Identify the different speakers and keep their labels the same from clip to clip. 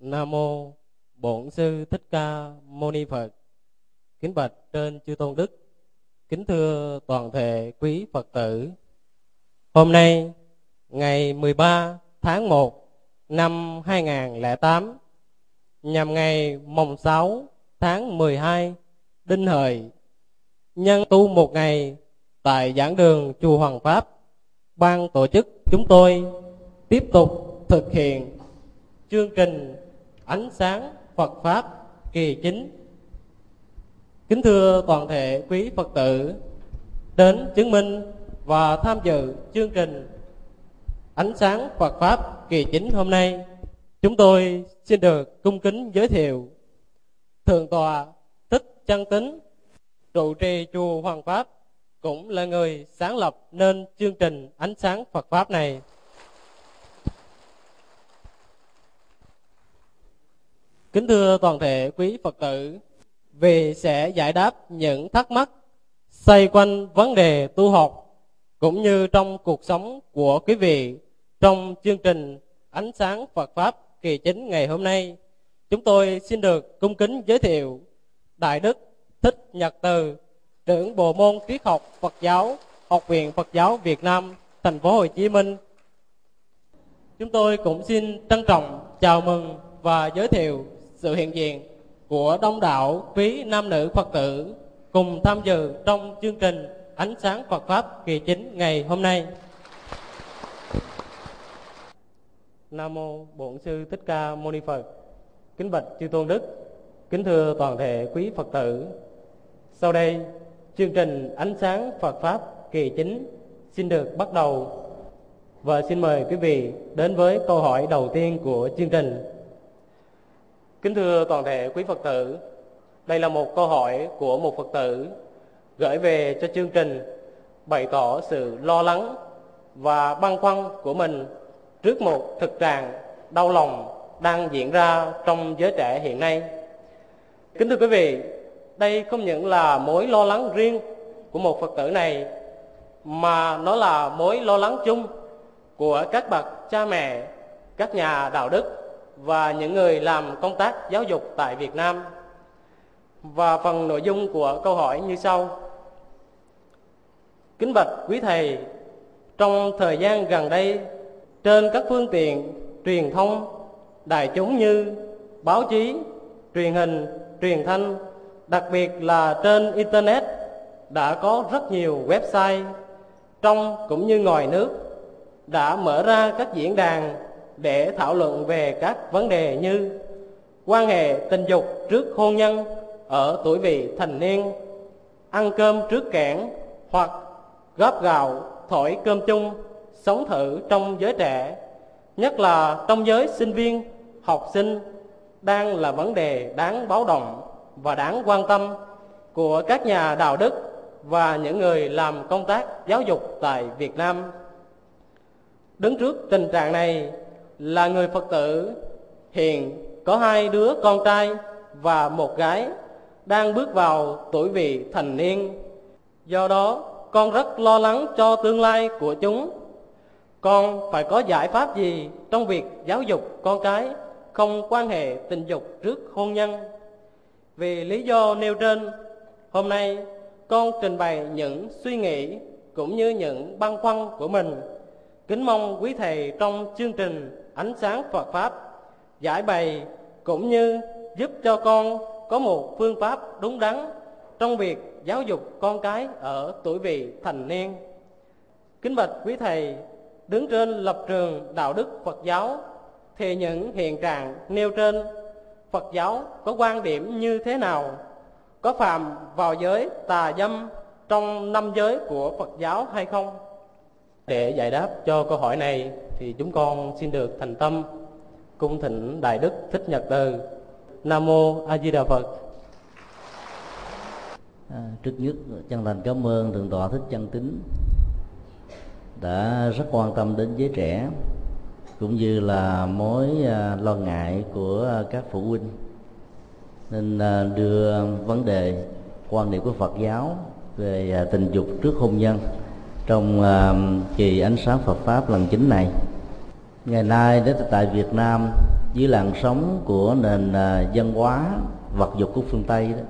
Speaker 1: Nam mô Bổn sư Thích Ca Mâu Ni Phật. Kính bạch trên chư tôn đức. Kính thưa toàn thể quý Phật tử. Hôm nay, ngày 13 tháng 1 năm 2008 nhằm ngày mồng 6 tháng 12 Đinh Hợi nhân tu một ngày tại giảng đường chùa Hoàng Pháp, ban tổ chức chúng tôi tiếp tục thực hiện chương trình ánh sáng Phật pháp, kỳ chính kính thưa toàn thể quý Phật tử, đến chứng minh và tham dự chương trình ánh sáng Phật pháp kỳ chính hôm nay, chúng tôi xin được cung kính giới thiệu thượng tọa thích chân tính trụ trì chùa Hoàng Pháp, cũng là người sáng lập nên chương trình ánh sáng Phật Pháp này. Kính thưa toàn thể quý Phật tử, vì sẽ giải đáp những thắc mắc xoay quanh vấn đề tu học cũng như trong cuộc sống của quý vị trong chương trình Ánh sáng Phật Pháp kỳ chính ngày hôm nay. Chúng tôi xin được cung kính giới thiệu Đại Đức Thích Nhật Từ, trưởng bộ môn triết học Phật giáo, Học viện Phật giáo Việt Nam, thành phố Hồ Chí Minh. Chúng tôi cũng xin trân trọng chào mừng và giới thiệu sự hiện diện của đông đảo quý nam nữ Phật tử cùng tham dự trong chương trình Ánh sáng Phật Pháp kỳ chính ngày hôm nay. Nam mô Bổn sư Thích Ca Mâu Ni Phật. Kính bạch chư tôn đức, kính thưa toàn thể quý Phật tử. Sau đây, chương trình Ánh sáng Phật Pháp kỳ chính xin được bắt đầu và xin mời quý vị đến với câu hỏi đầu tiên của chương trình. Kính thưa toàn thể quý Phật tử, đây là một câu hỏi của một Phật tử gửi về cho chương trình bày tỏ sự lo lắng và băn khoăn của mình trước một thực trạng đau lòng đang diễn ra trong giới trẻ hiện nay. Kính thưa quý vị, đây không những là mối lo lắng riêng của một Phật tử này mà nó là mối lo lắng chung của các bậc cha mẹ, các nhà đạo đức và những người làm công tác giáo dục tại Việt Nam. Và phần nội dung của câu hỏi như sau. Kính bạch quý thầy, trong thời gian gần đây, trên các phương tiện truyền thông, đại chúng như báo chí, truyền hình, truyền thanh, đặc biệt là trên Internet đã có rất nhiều website trong cũng như ngoài nước đã mở ra các diễn đàn để thảo luận về các vấn đề như quan hệ tình dục trước hôn nhân ở tuổi vị thành niên, ăn cơm trước kẽn hoặc góp gạo thổi cơm chung, sống thử trong giới trẻ, nhất là trong giới sinh viên, học sinh đang là vấn đề đáng báo động và đáng quan tâm của các nhà đạo đức và những người làm công tác giáo dục tại Việt Nam. Đứng trước tình trạng này là người Phật tử hiện có hai đứa con trai và một gái đang bước vào tuổi vị thành niên. Do đó, con rất lo lắng cho tương lai của chúng. Con phải có giải pháp gì trong việc giáo dục con cái không quan hệ tình dục trước hôn nhân? Vì lý do nêu trên, hôm nay con trình bày những suy nghĩ cũng như những băn khoăn của mình. Kính mong quý thầy trong chương trình Ánh sáng Phật Pháp giải bày cũng như giúp cho con có một phương pháp đúng đắn trong việc giáo dục con cái ở tuổi vị thành niên. Kính bạch quý thầy, đứng trên lập trường đạo đức Phật giáo thì những hiện trạng nêu trên Phật giáo có quan điểm như thế nào? Có phạm vào giới tà dâm trong năm giới của Phật giáo hay không? Để giải đáp cho câu hỏi này thì chúng con xin được thành tâm cung thỉnh Đại Đức Thích Nhật Từ. Nam Mô A Di Đà Phật.
Speaker 2: À, trước nhất chân thành cảm ơn thượng tọa thích chân tính đã rất quan tâm đến giới trẻ cũng như là mối à, lo ngại của các phụ huynh nên à, đưa vấn đề quan niệm của Phật giáo về à, tình dục trước hôn nhân trong ờ, kỳ ánh sáng Phật pháp lần chính này. Ngày nay đến tại Việt Nam dưới làn sóng của nền uh, văn hóa vật dục của phương tây đó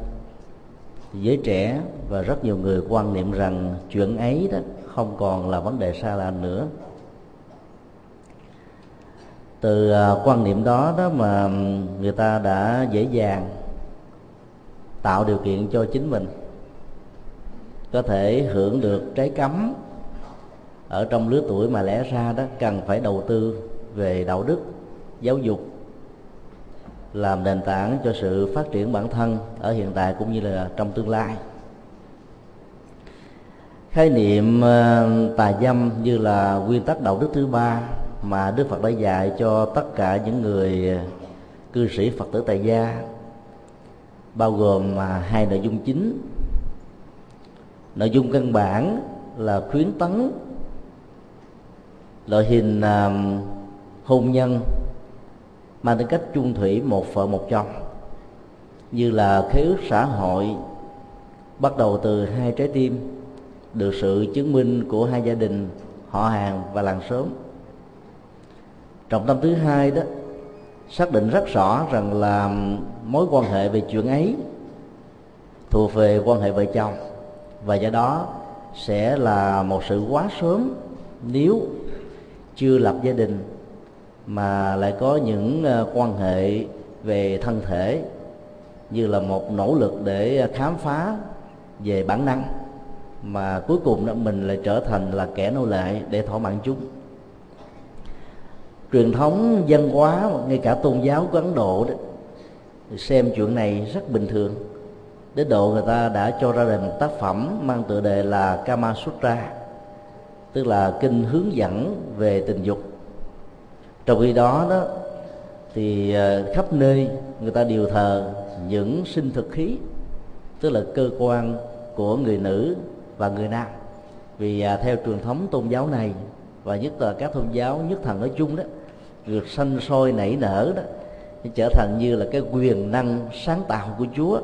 Speaker 2: giới trẻ và rất nhiều người quan niệm rằng chuyện ấy đó không còn là vấn đề xa lạ nữa. Từ uh, quan niệm đó đó mà người ta đã dễ dàng tạo điều kiện cho chính mình có thể hưởng được trái cấm. Ở trong lứa tuổi mà lẽ ra đó, cần phải đầu tư về đạo đức, giáo dục, làm nền tảng cho sự phát triển bản thân ở hiện tại cũng như là trong tương lai. Khái niệm ờ, tà dâm như là nguyên tắc đạo đức thứ ba mà đức phật đã dạy cho tất cả những người cư sĩ phật tử tại gia, bao gồm à, hai nội dung chính nội dung căn bản là khuyến tấn loại hình uh, hôn nhân mang tính cách chung thủy một vợ một chồng như là khế ước xã hội bắt đầu từ hai trái tim được sự chứng minh của hai gia đình họ hàng và làng xóm. Trọng tâm thứ hai đó xác định rất rõ rằng là mối quan hệ về chuyện ấy thuộc về quan hệ vợ chồng và do đó sẽ là một sự quá sớm nếu chưa lập gia đình mà lại có những ờ, quan hệ về thân thể như là một nỗ lực để khám phá về bản năng mà cuối cùng đó mình lại trở thành là kẻ nô lệ để thỏa mãn chúng. Truyền thống văn hóa, ngay cả tôn giáo của ấn độ đó, xem chuyện này rất bình thường đến độ người ta đã cho ra đời một tác phẩm mang tựa đề là Kama Sutra, tức là kinh hướng dẫn về tình dục. Trong khi đó đó, thì ờ, khắp nơi người ta đều thờ những sinh thực khí, tức là cơ quan của người nữ và người nam. Vì à, theo truyền thống tôn giáo này, và nhất là các tôn giáo nhất thần nói chung đó, được sanh sôi nảy nở đó trở thành như là cái quyền năng sáng tạo của Chúa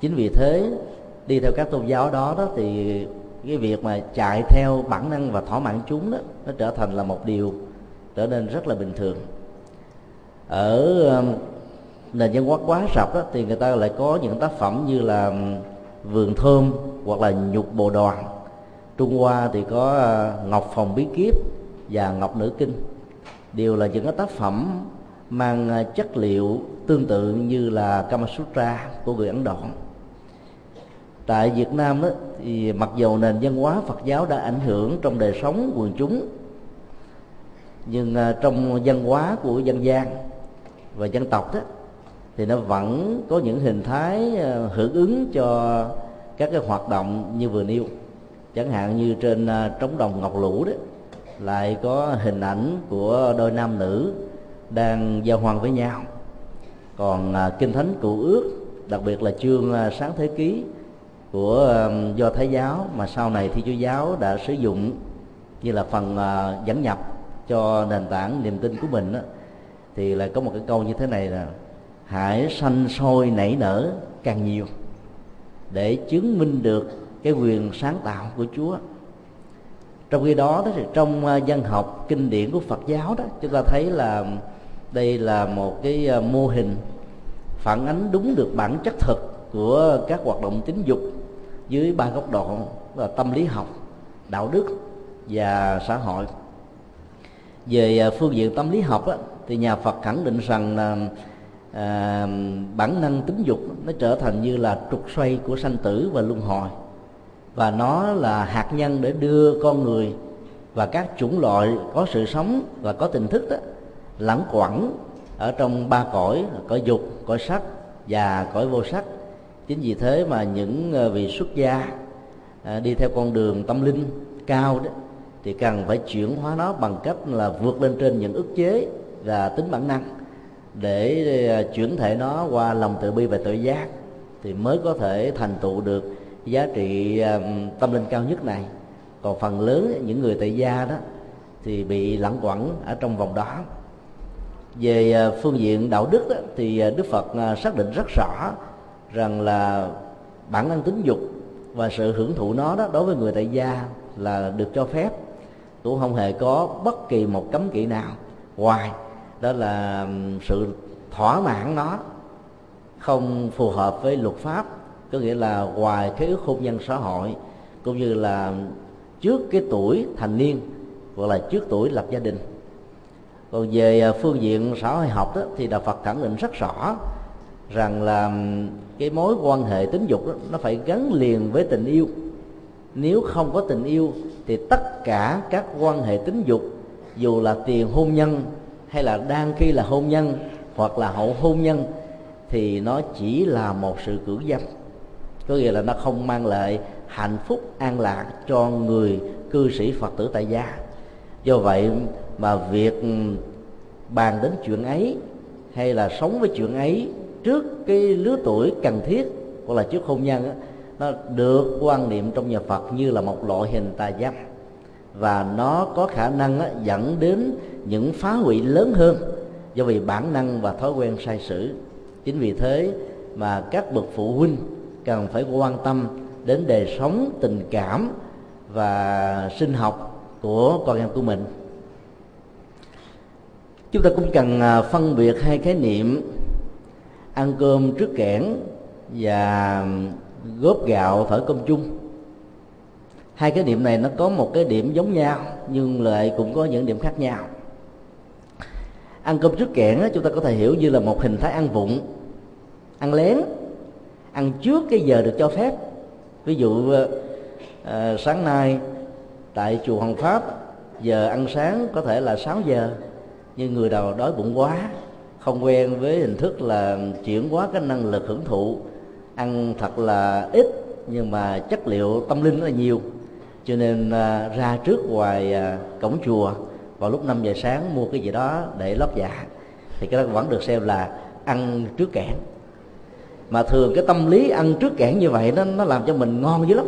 Speaker 2: chính vì thế, đi theo các tôn giáo đó đó thì cái việc mà chạy theo bản năng và thỏa mãn chúng đó, nó trở thành là một điều trở nên rất là bình thường. Ở um, nền văn hóa quá sập đó, thì người ta lại có những tác phẩm như là um, vườn thơm hoặc là nhục bồ đoàn. Trung hoa thì có uh, ngọc phòng bí kíp và ngọc nữ kinh. Đều là những cái tác phẩm mang uh, chất liệu tương tự như là Kama Sutra của người Ấn Độ tại Việt Nam đó, thì mặc dù nền văn hóa Phật giáo đã ảnh hưởng trong đời sống quần chúng nhưng à, trong văn hóa của dân gian và dân tộc đó thì nó vẫn có những hình thái à, hưởng ứng cho các cái hoạt động như vừa nêu. Chẳng hạn như trên à, trống đồng ngọc lũ đó lại có hình ảnh của đôi nam nữ đang giao hoan với nhau. Còn kinh thánh cụ ước đặc biệt là chương sáng thế ký của do thái giáo mà sau này thi chúa giáo đã sử dụng như là phần ờ, dẫn nhập cho nền tảng niềm tin của mình đó, thì lại có một cái câu như thế này là hãy sanh sôi nảy nở càng nhiều để chứng minh được cái quyền sáng tạo của Chúa. Trong khi đó đó thì trong ờ, văn học kinh điển của Phật giáo đó chúng ta thấy là đây là một cái ờ, mô hình phản ánh đúng được bản chất thực của các hoạt động tính dục dưới ba góc độ là tâm lý học đạo đức và xã hội. Về à, phương diện tâm lý học á, thì nhà Phật khẳng định rằng là à, bản năng tính dục nó trở thành như là trục xoay của sanh tử và luân hồi và nó là hạt nhân để đưa con người và các chủng loại có sự sống và có tình thức đó lẳng quẩn ở trong ba cõi cõi dục cõi sắc và cõi vô sắc chính vì thế mà những ờ, vị xuất gia à, đi theo con đường tâm linh cao đó thì cần phải chuyển hóa nó bằng cách là vượt lên trên những ức chế và tính bản năng để ờ, chuyển thể nó qua lòng từ bi và tự giác thì mới có thể thành tựu được giá trị ờ, tâm linh cao nhất này. Còn phần lớn những người tại gia đó thì bị lẳng quẩn ở trong vòng đó. Về phương diện đạo đức đó, thì đức phật xác định rất rõ rằng là bản năng tính dục và sự hưởng thụ nó đó đối với người tại gia là được cho phép. Cũng không hề có bất kỳ một cấm kỵ nào. Ngoài đó là sự thỏa mãn nó không phù hợp với luật pháp có nghĩa là ngoài cái ước hôn nhân xã hội cũng như là trước cái tuổi thành niên hoặc là trước tuổi lập gia đình. Còn về à, phương diện xã hội học đó, thì đạo Phật khẳng định rất rõ rằng là cái mối quan hệ tính dục đó, nó phải gắn liền với tình yêu. Nếu không có tình yêu thì tất cả các quan hệ tính dục dù là tiền hôn nhân hay là đang khi là hôn nhân hoặc là hậu hôn nhân thì nó chỉ là một sự cưỡng dâm. Có nghĩa là nó không mang lại hạnh phúc an lạc cho người cư sĩ phật tử tại gia. Do vậy mà việc bàn đến chuyện ấy hay là sống với chuyện ấy trước cái lứa tuổi cần thiết hoặc là trước hôn nhân nó được quan niệm trong nhà Phật như là một loại hình tà dâm. Và nó có khả năng dẫn đến những phá hủy lớn hơn do vì bản năng và thói quen sai sử. Chính vì thế mà các bậc phụ huynh cần phải quan tâm đến đời sống tình cảm và sinh học của con em của mình. Chúng ta cũng cần à, phân biệt hai khái niệm ăn cơm trước kẽn và góp gạo thở cơm chung. Hai cái điểm này nó có một cái điểm giống nhau nhưng lại cũng có những điểm khác nhau. Ăn cơm trước kẽn chúng ta có thể hiểu như là một hình thái ăn vụng ăn lén ăn trước cái giờ được cho phép. Ví dụ à, sáng nay tại chùa Hoàng Pháp giờ ăn sáng có thể là 6 giờ nhưng người nào đói bụng quá không quen với hình thức là chuyển hóa cái năng lực hưởng thụ. Ăn thật là ít nhưng mà chất liệu tâm linh rất là nhiều. Cho nên à, ra trước ngoài à, cổng chùa vào lúc 5 giờ sáng mua cái gì đó để lót dạ thì cái đó vẫn được xem là ăn trước kẽn. Mà thường cái tâm lý ăn trước kẽn như vậy nó nó làm cho mình ngon dữ lắm.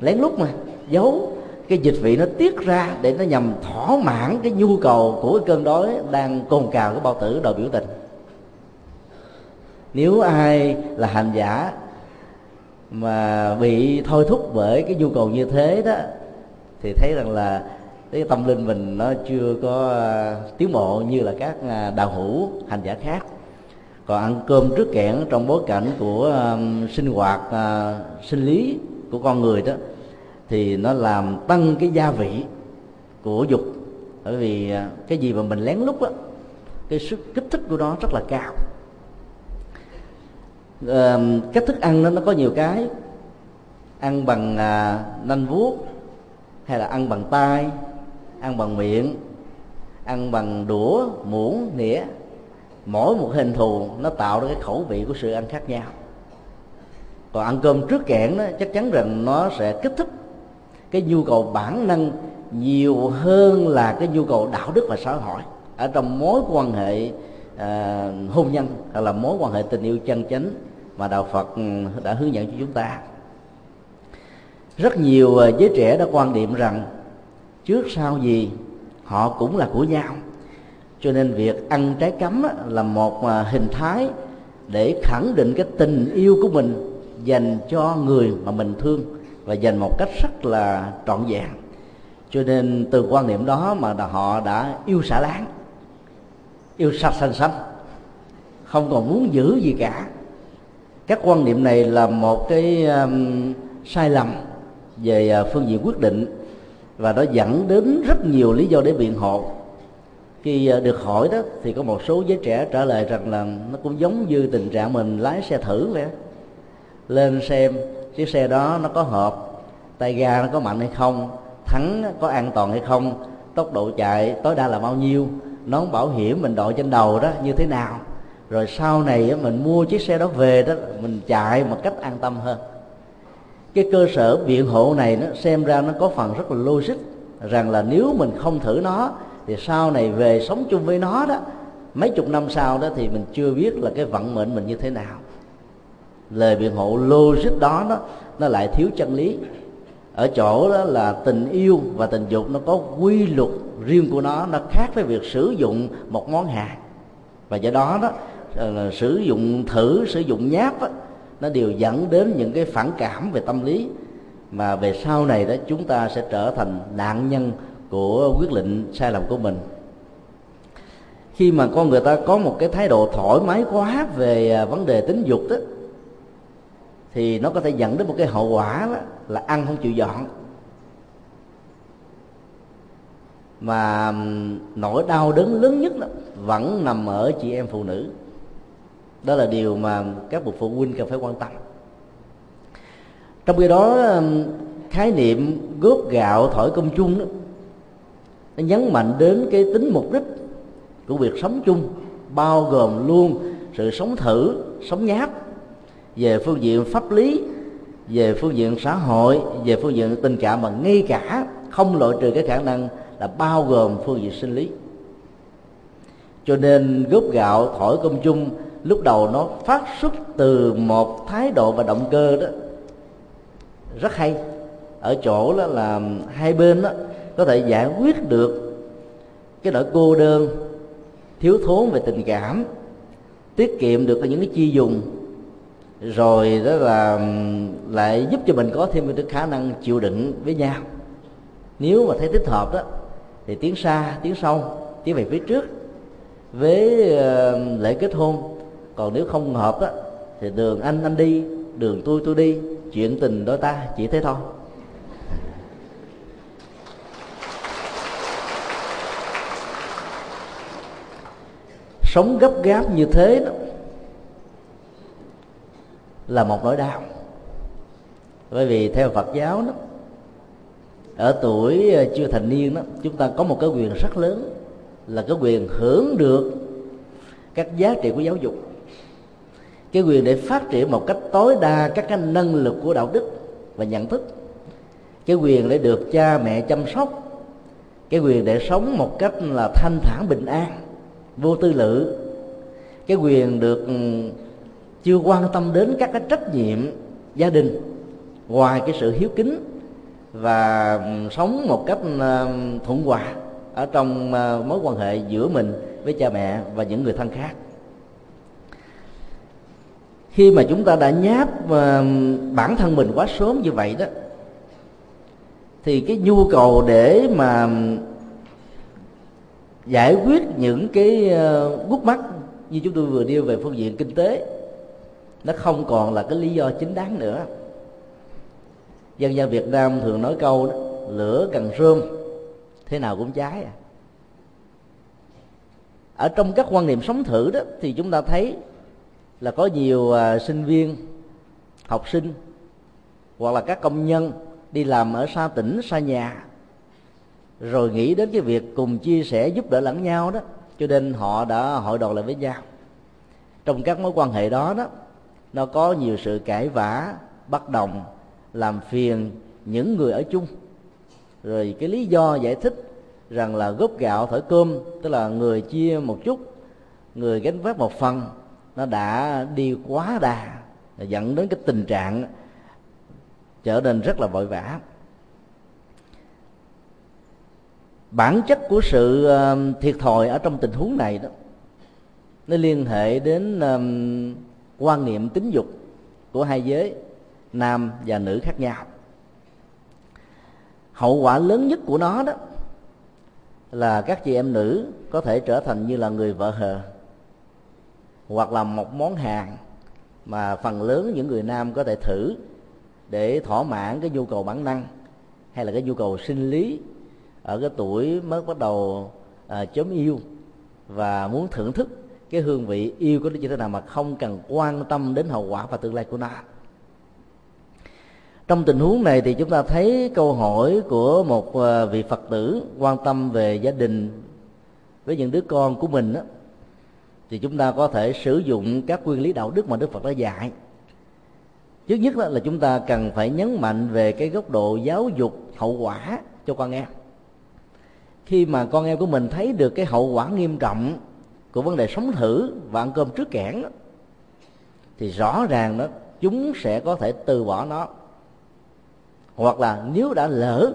Speaker 2: Lén lút mà giấu cái dịch vị nó tiết ra để nó nhằm thỏa mãn cái nhu cầu của cái cơn đói đang cồn cào cái bao tử đòi biểu tình. Nếu ai là hành giả mà bị thôi thúc bởi cái nhu cầu như thế đó thì thấy rằng là cái tâm linh mình nó chưa có à, tiến bộ như là các à, đạo hữu hành giả khác. Còn ăn cơm trước kẽn trong bối cảnh của um, sinh hoạt uh, sinh lý của con người đó thì nó làm tăng cái gia vị của dục. Bởi vì à, cái gì mà mình lén lút á cái sức kích thích của nó rất là cao. À, cách thức ăn đó nó có nhiều cái. Ăn bằng à, nanh vuốt hay là ăn bằng tay ăn bằng miệng ăn bằng đũa muỗng nĩa. Mỗi một hình thù nó tạo ra cái khẩu vị của sự ăn khác nhau. Còn ăn cơm trước kẽn đó chắc chắn rằng nó sẽ kích thích cái nhu cầu bản năng nhiều hơn là cái nhu cầu đạo đức và xã hội. Ở trong mối quan hệ à, hôn nhân hoặc là mối quan hệ tình yêu chân chánh mà đạo Phật ừ, đã hướng dẫn cho chúng ta. Rất nhiều à, giới trẻ đã quan niệm rằng trước sau gì họ cũng là của nhau. Cho nên việc ăn trái cấm là một à, hình thái để khẳng định cái tình yêu của mình dành cho người mà mình thương và dành một cách rất là trọn vẹn. Cho nên từ quan niệm đó mà họ đã yêu xả láng yêu sạch xanh xanh không còn muốn giữ gì cả. Các quan niệm này là một cái um, sai lầm về à, phương diện quyết định và nó dẫn đến rất nhiều lý do để biện hộ. Khi à, được hỏi đó thì có một số giới trẻ trả lời rằng là nó cũng giống như tình trạng mình lái xe thử vậy lên xem chiếc xe đó nó có hợp, tay ga nó có mạnh hay không, thắng có an toàn hay không, tốc độ chạy tối đa là bao nhiêu nón bảo hiểm mình đội trên đầu đó như thế nào. Rồi sau này mình mua chiếc xe đó về đó, mình chạy một cách an tâm hơn. Cái cơ sở biện hộ này nó xem ra nó có phần rất là logic, rằng là nếu mình không thử nó, thì sau này về sống chung với nó đó, mấy chục năm sau đó thì mình chưa biết là cái vận mệnh mình như thế nào lời biện hộ logic đó nó nó lại thiếu chân lý. Ở chỗ đó là tình yêu và tình dục nó có quy luật riêng của nó nó khác với việc sử dụng một món hàng và do đó đó ờ, là sử dụng thử sử dụng nháp đó, nó đều dẫn đến những cái phản cảm về tâm lý. Mà về sau này đó chúng ta sẽ trở thành nạn nhân của quyết định sai lầm của mình. Khi mà con người ta có một cái thái độ thoải mái quá về à, vấn đề tính dục đó thì nó có thể dẫn đến một cái hậu quả đó, là ăn không chịu dọn. Mà nỗi đau đớn lớn nhất đó, vẫn nằm ở chị em phụ nữ. Đó là điều mà các bậc phụ huynh cần phải quan tâm. Trong khi đó khái niệm góp gạo thổi công chung đó nó nhấn mạnh đến cái tính mục đích của việc sống chung bao gồm luôn sự sống thử sống nháp về phương diện pháp lý, về phương diện xã hội, về phương diện tình cảm, mà ngay cả không loại trừ cái khả năng là bao gồm phương diện sinh lý. Cho nên góp gạo thổi công chung lúc đầu nó phát xuất từ một thái độ và động cơ đó. Rất hay. Ở chỗ đó là hai bên đó, có thể giải quyết được cái nỗi cô đơn, thiếu thốn về tình cảm, tiết kiệm được những cái chi dùng rồi đó là lại giúp cho mình có thêm cái khả năng chịu đựng với nhau. Nếu mà thấy thích hợp đó, thì tiến xa, tiến sâu, tiến về phía trước. Với lễ kết hôn, còn nếu không hợp đó, thì đường anh anh đi, đường tôi tôi đi, chuyện tình đôi ta chỉ thế thôi. Sống gấp gáp như thế đó là một nỗi đau. Bởi vì theo Phật giáo đó, ở tuổi ờ, chưa thành niên đó, chúng ta có một cái quyền rất lớn là cái quyền hưởng được các giá trị của giáo dục. Cái quyền để phát triển một cách tối đa các cái năng lực của đạo đức và nhận thức. Cái quyền để được cha mẹ chăm sóc. Cái quyền để sống một cách là thanh thản bình an, vô tư lự. Cái quyền được ừ, chưa quan tâm đến các cái trách nhiệm gia đình, ngoài cái sự hiếu kính và sống một cách thuận hòa ở trong ờ, mối quan hệ giữa mình với cha mẹ và những người thân khác. Khi mà chúng ta đã nháp bản thân mình quá sớm như vậy đó, thì cái nhu cầu để mà giải quyết những cái ờ, gút mắt như chúng tôi vừa nêu về phương diện kinh tế nó không còn là cái lý do chính đáng nữa. Dân gian việt nam thường nói câu đó, lửa cần rơm thế nào cũng cháy à. Ở trong các quan niệm sống thử đó thì chúng ta thấy là có nhiều à, sinh viên học sinh hoặc là các công nhân đi làm ở xa tỉnh xa nhà rồi nghĩ đến cái việc cùng chia sẻ giúp đỡ lẫn nhau đó cho nên họ đã hội đoàn lại với nhau. Trong các mối quan hệ đó đó nó có nhiều sự cãi vã, bất đồng, làm phiền những người ở chung. Rồi cái lý do giải thích rằng là góp gạo thổi cơm, tức là người chia một chút, người gánh vác một phần, nó đã đi quá đà dẫn đến cái tình trạng trở nên rất là vội vã. Bản chất của sự ờ, thiệt thòi ở trong tình huống này đó, nó liên hệ đến quan niệm tính dục của hai giới nam và nữ khác nhau. Hậu quả lớn nhất của nó đó là các chị em nữ có thể trở thành như là người vợ hờ hoặc là một món hàng mà phần lớn những người nam có thể thử để thỏa mãn cái nhu cầu bản năng hay là cái nhu cầu sinh lý ở cái tuổi mới bắt đầu à, chớm yêu và muốn thưởng thức cái hương vị yêu của nó như thế nào mà không cần quan tâm đến hậu quả và tương lai của nó. Trong tình huống này thì chúng ta thấy câu hỏi của một ờ, vị phật tử quan tâm về gia đình với những đứa con của mình đó, thì chúng ta có thể sử dụng các nguyên lý đạo đức mà đức phật đã dạy. Trước nhất là chúng ta cần phải nhấn mạnh về cái góc độ giáo dục hậu quả cho con em. Khi mà con em của mình thấy được cái hậu quả nghiêm trọng của vấn đề sống thử và ăn cơm trước kẽn thì rõ ràng đó, chúng sẽ có thể từ bỏ nó. Hoặc là nếu đã lỡ,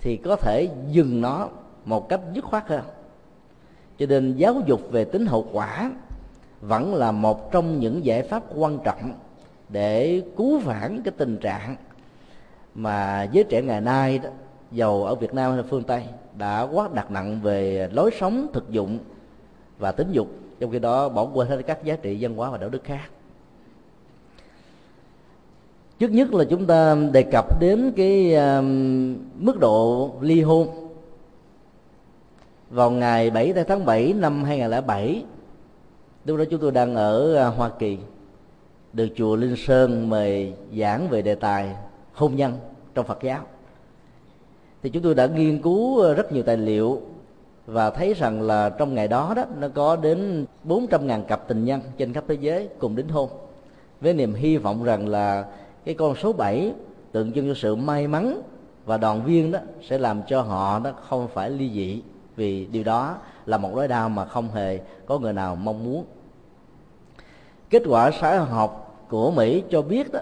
Speaker 2: thì có thể dừng nó một cách dứt khoát hơn. Cho nên giáo dục về tính hậu quả vẫn là một trong những giải pháp quan trọng để cứu vãn cái tình trạng mà giới trẻ ngày nay đó, giàu ở Việt Nam hay phương Tây, đã quá đặt nặng về lối sống thực dụng và tính dục trong khi đó bỏ quên hết các giá trị văn hóa và đạo đức khác. Trước nhất là chúng ta đề cập đến cái uh, mức độ ly hôn. Vào ngày 7 tháng 7 năm 2007 lúc đó chúng tôi đang ở à, Hoa Kỳ được chùa Linh Sơn mời giảng về đề tài hôn nhân trong Phật giáo. Thì chúng tôi đã nghiên cứu à, rất nhiều tài liệu và thấy rằng là trong ngày đó đó, nó có đến 400.000 cặp tình nhân trên khắp thế giới cùng đính hôn. Với niềm hy vọng rằng là cái con số 7 tượng trưng cho sự may mắn và đoàn viên đó sẽ làm cho họ đó không phải ly dị, vì điều đó là một nỗi đau mà không hề có người nào mong muốn. Kết quả xã hội học của mỹ cho biết đó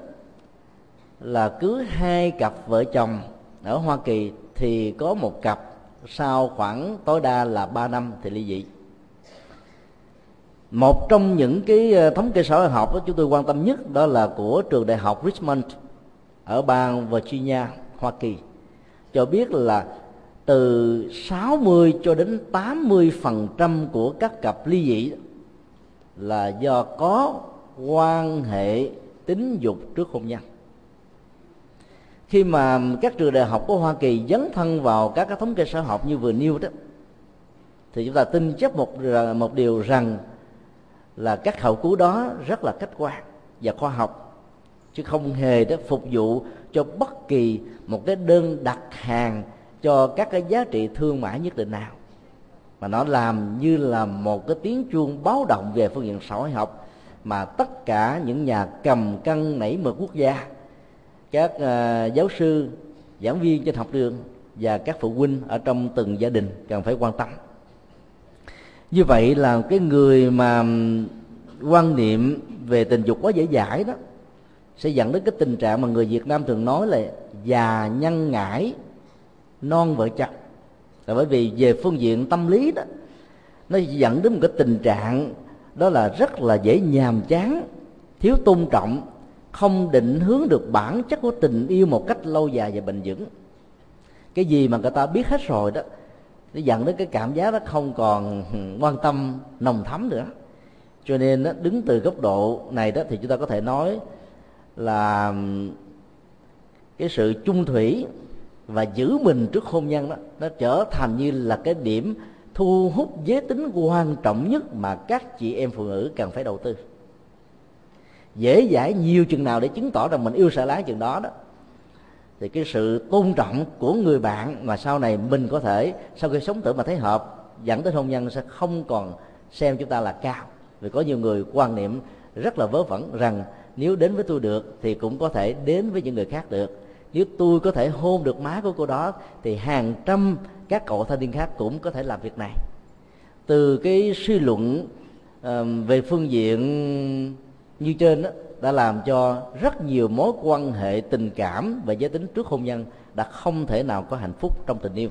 Speaker 2: là cứ hai cặp vợ chồng ở hoa kỳ thì có một cặp sau khoảng tối đa là 3 năm thì ly dị. Một trong những cái ờ, thống kê xã hội học đó chúng tôi quan tâm nhất đó là của trường đại học Richmond ở bang Virginia, Hoa Kỳ, cho biết là từ 60 cho đến 80 phần trăm của các cặp ly dị là do có quan hệ tính dục trước hôn nhân khi mà các trường đại học của Hoa Kỳ dấn thân vào các cái thống kê xã hội học như vừa nêu đó, thì chúng ta tin chắc một một điều rằng là các khảo cứu đó rất là khách quan và khoa học, chứ không hề đó phục vụ cho bất kỳ một cái đơn đặt hàng cho các cái giá trị thương mại nhất định nào. Mà nó làm như là một cái tiếng chuông báo động về phương diện xã hội học mà tất cả những nhà cầm cân nảy mực quốc gia các uh, giáo sư giảng viên trên học đường và các phụ huynh ở trong từng gia đình cần phải quan tâm. Như vậy là cái người mà quan niệm về tình dục quá dễ dãi đó sẽ dẫn đến cái tình trạng mà người Việt Nam thường nói là già nhân ngãi non vợ chồng. Là bởi vì về phương diện tâm lý đó nó dẫn đến một cái tình trạng đó là rất là dễ nhàm chán thiếu tôn trọng không định hướng được bản chất của tình yêu một cách lâu dài và bền vững. Cái gì mà người ta biết hết rồi đó nó dẫn đến cái cảm giác nó không còn ừ, quan tâm nồng thắm nữa. Cho nên đó, đứng từ góc độ này đó thì chúng ta có thể nói là ừ, cái sự chung thủy và giữ mình trước hôn nhân đó nó trở thành như là cái điểm thu hút giới tính quan trọng nhất mà các chị em phụ nữ cần phải đầu tư dễ dãi nhiều chừng nào để chứng tỏ rằng mình yêu sợ láng chừng đó đó. Thì cái sự tôn trọng của người bạn mà sau này mình có thể, sau khi sống tử mà thấy hợp, dẫn tới hôn nhân sẽ không còn xem chúng ta là cao. Vì có nhiều người quan niệm rất là vớ vẩn rằng nếu đến với tôi được thì cũng có thể đến với những người khác được. Nếu tôi có thể hôn được má của cô đó thì hàng trăm các cậu thanh niên khác cũng có thể làm việc này. Từ cái suy luận về phương diện như trên đó, đã làm cho rất nhiều mối quan hệ tình cảm và giới tính trước hôn nhân đã không thể nào có hạnh phúc trong tình yêu.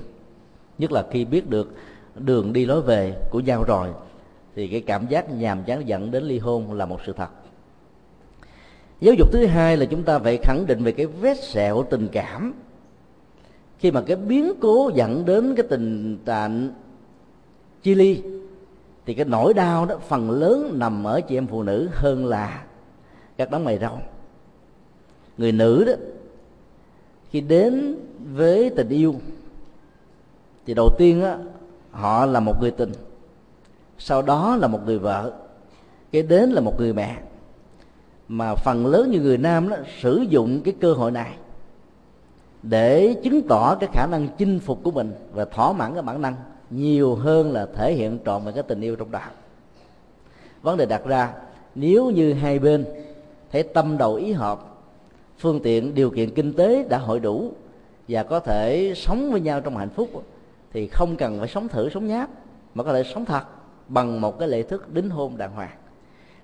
Speaker 2: Nhất là khi biết được đường đi lối về của nhau rồi thì cái cảm giác nhàm chán dẫn đến ly hôn là một sự thật. Giáo dục thứ hai là chúng ta phải khẳng định về cái vết sẹo tình cảm. Khi mà cái biến cố dẫn đến cái tình trạng chia ly thì cái nỗi đau đó, phần lớn nằm ở chị em phụ nữ hơn là các đấng mày râu. Người nữ đó, khi đến với tình yêu, thì đầu tiên á, họ là một người tình, sau đó là một người vợ cái đến là một người mẹ. Mà phần lớn như người nam đó sử dụng cái cơ hội này để chứng tỏ cái khả năng chinh phục của mình và thỏa mãn cái bản năng nhiều hơn là thể hiện trọn về cái tình yêu trong đạo. vấn đề đặt ra, nếu như hai bên thấy tâm đầu ý hợp, phương tiện, điều kiện kinh tế đã hội đủ và có thể sống với nhau trong hạnh phúc, thì không cần phải sống thử, sống nháp mà có thể sống thật bằng một cái lệ thức đính hôn đàng hoàng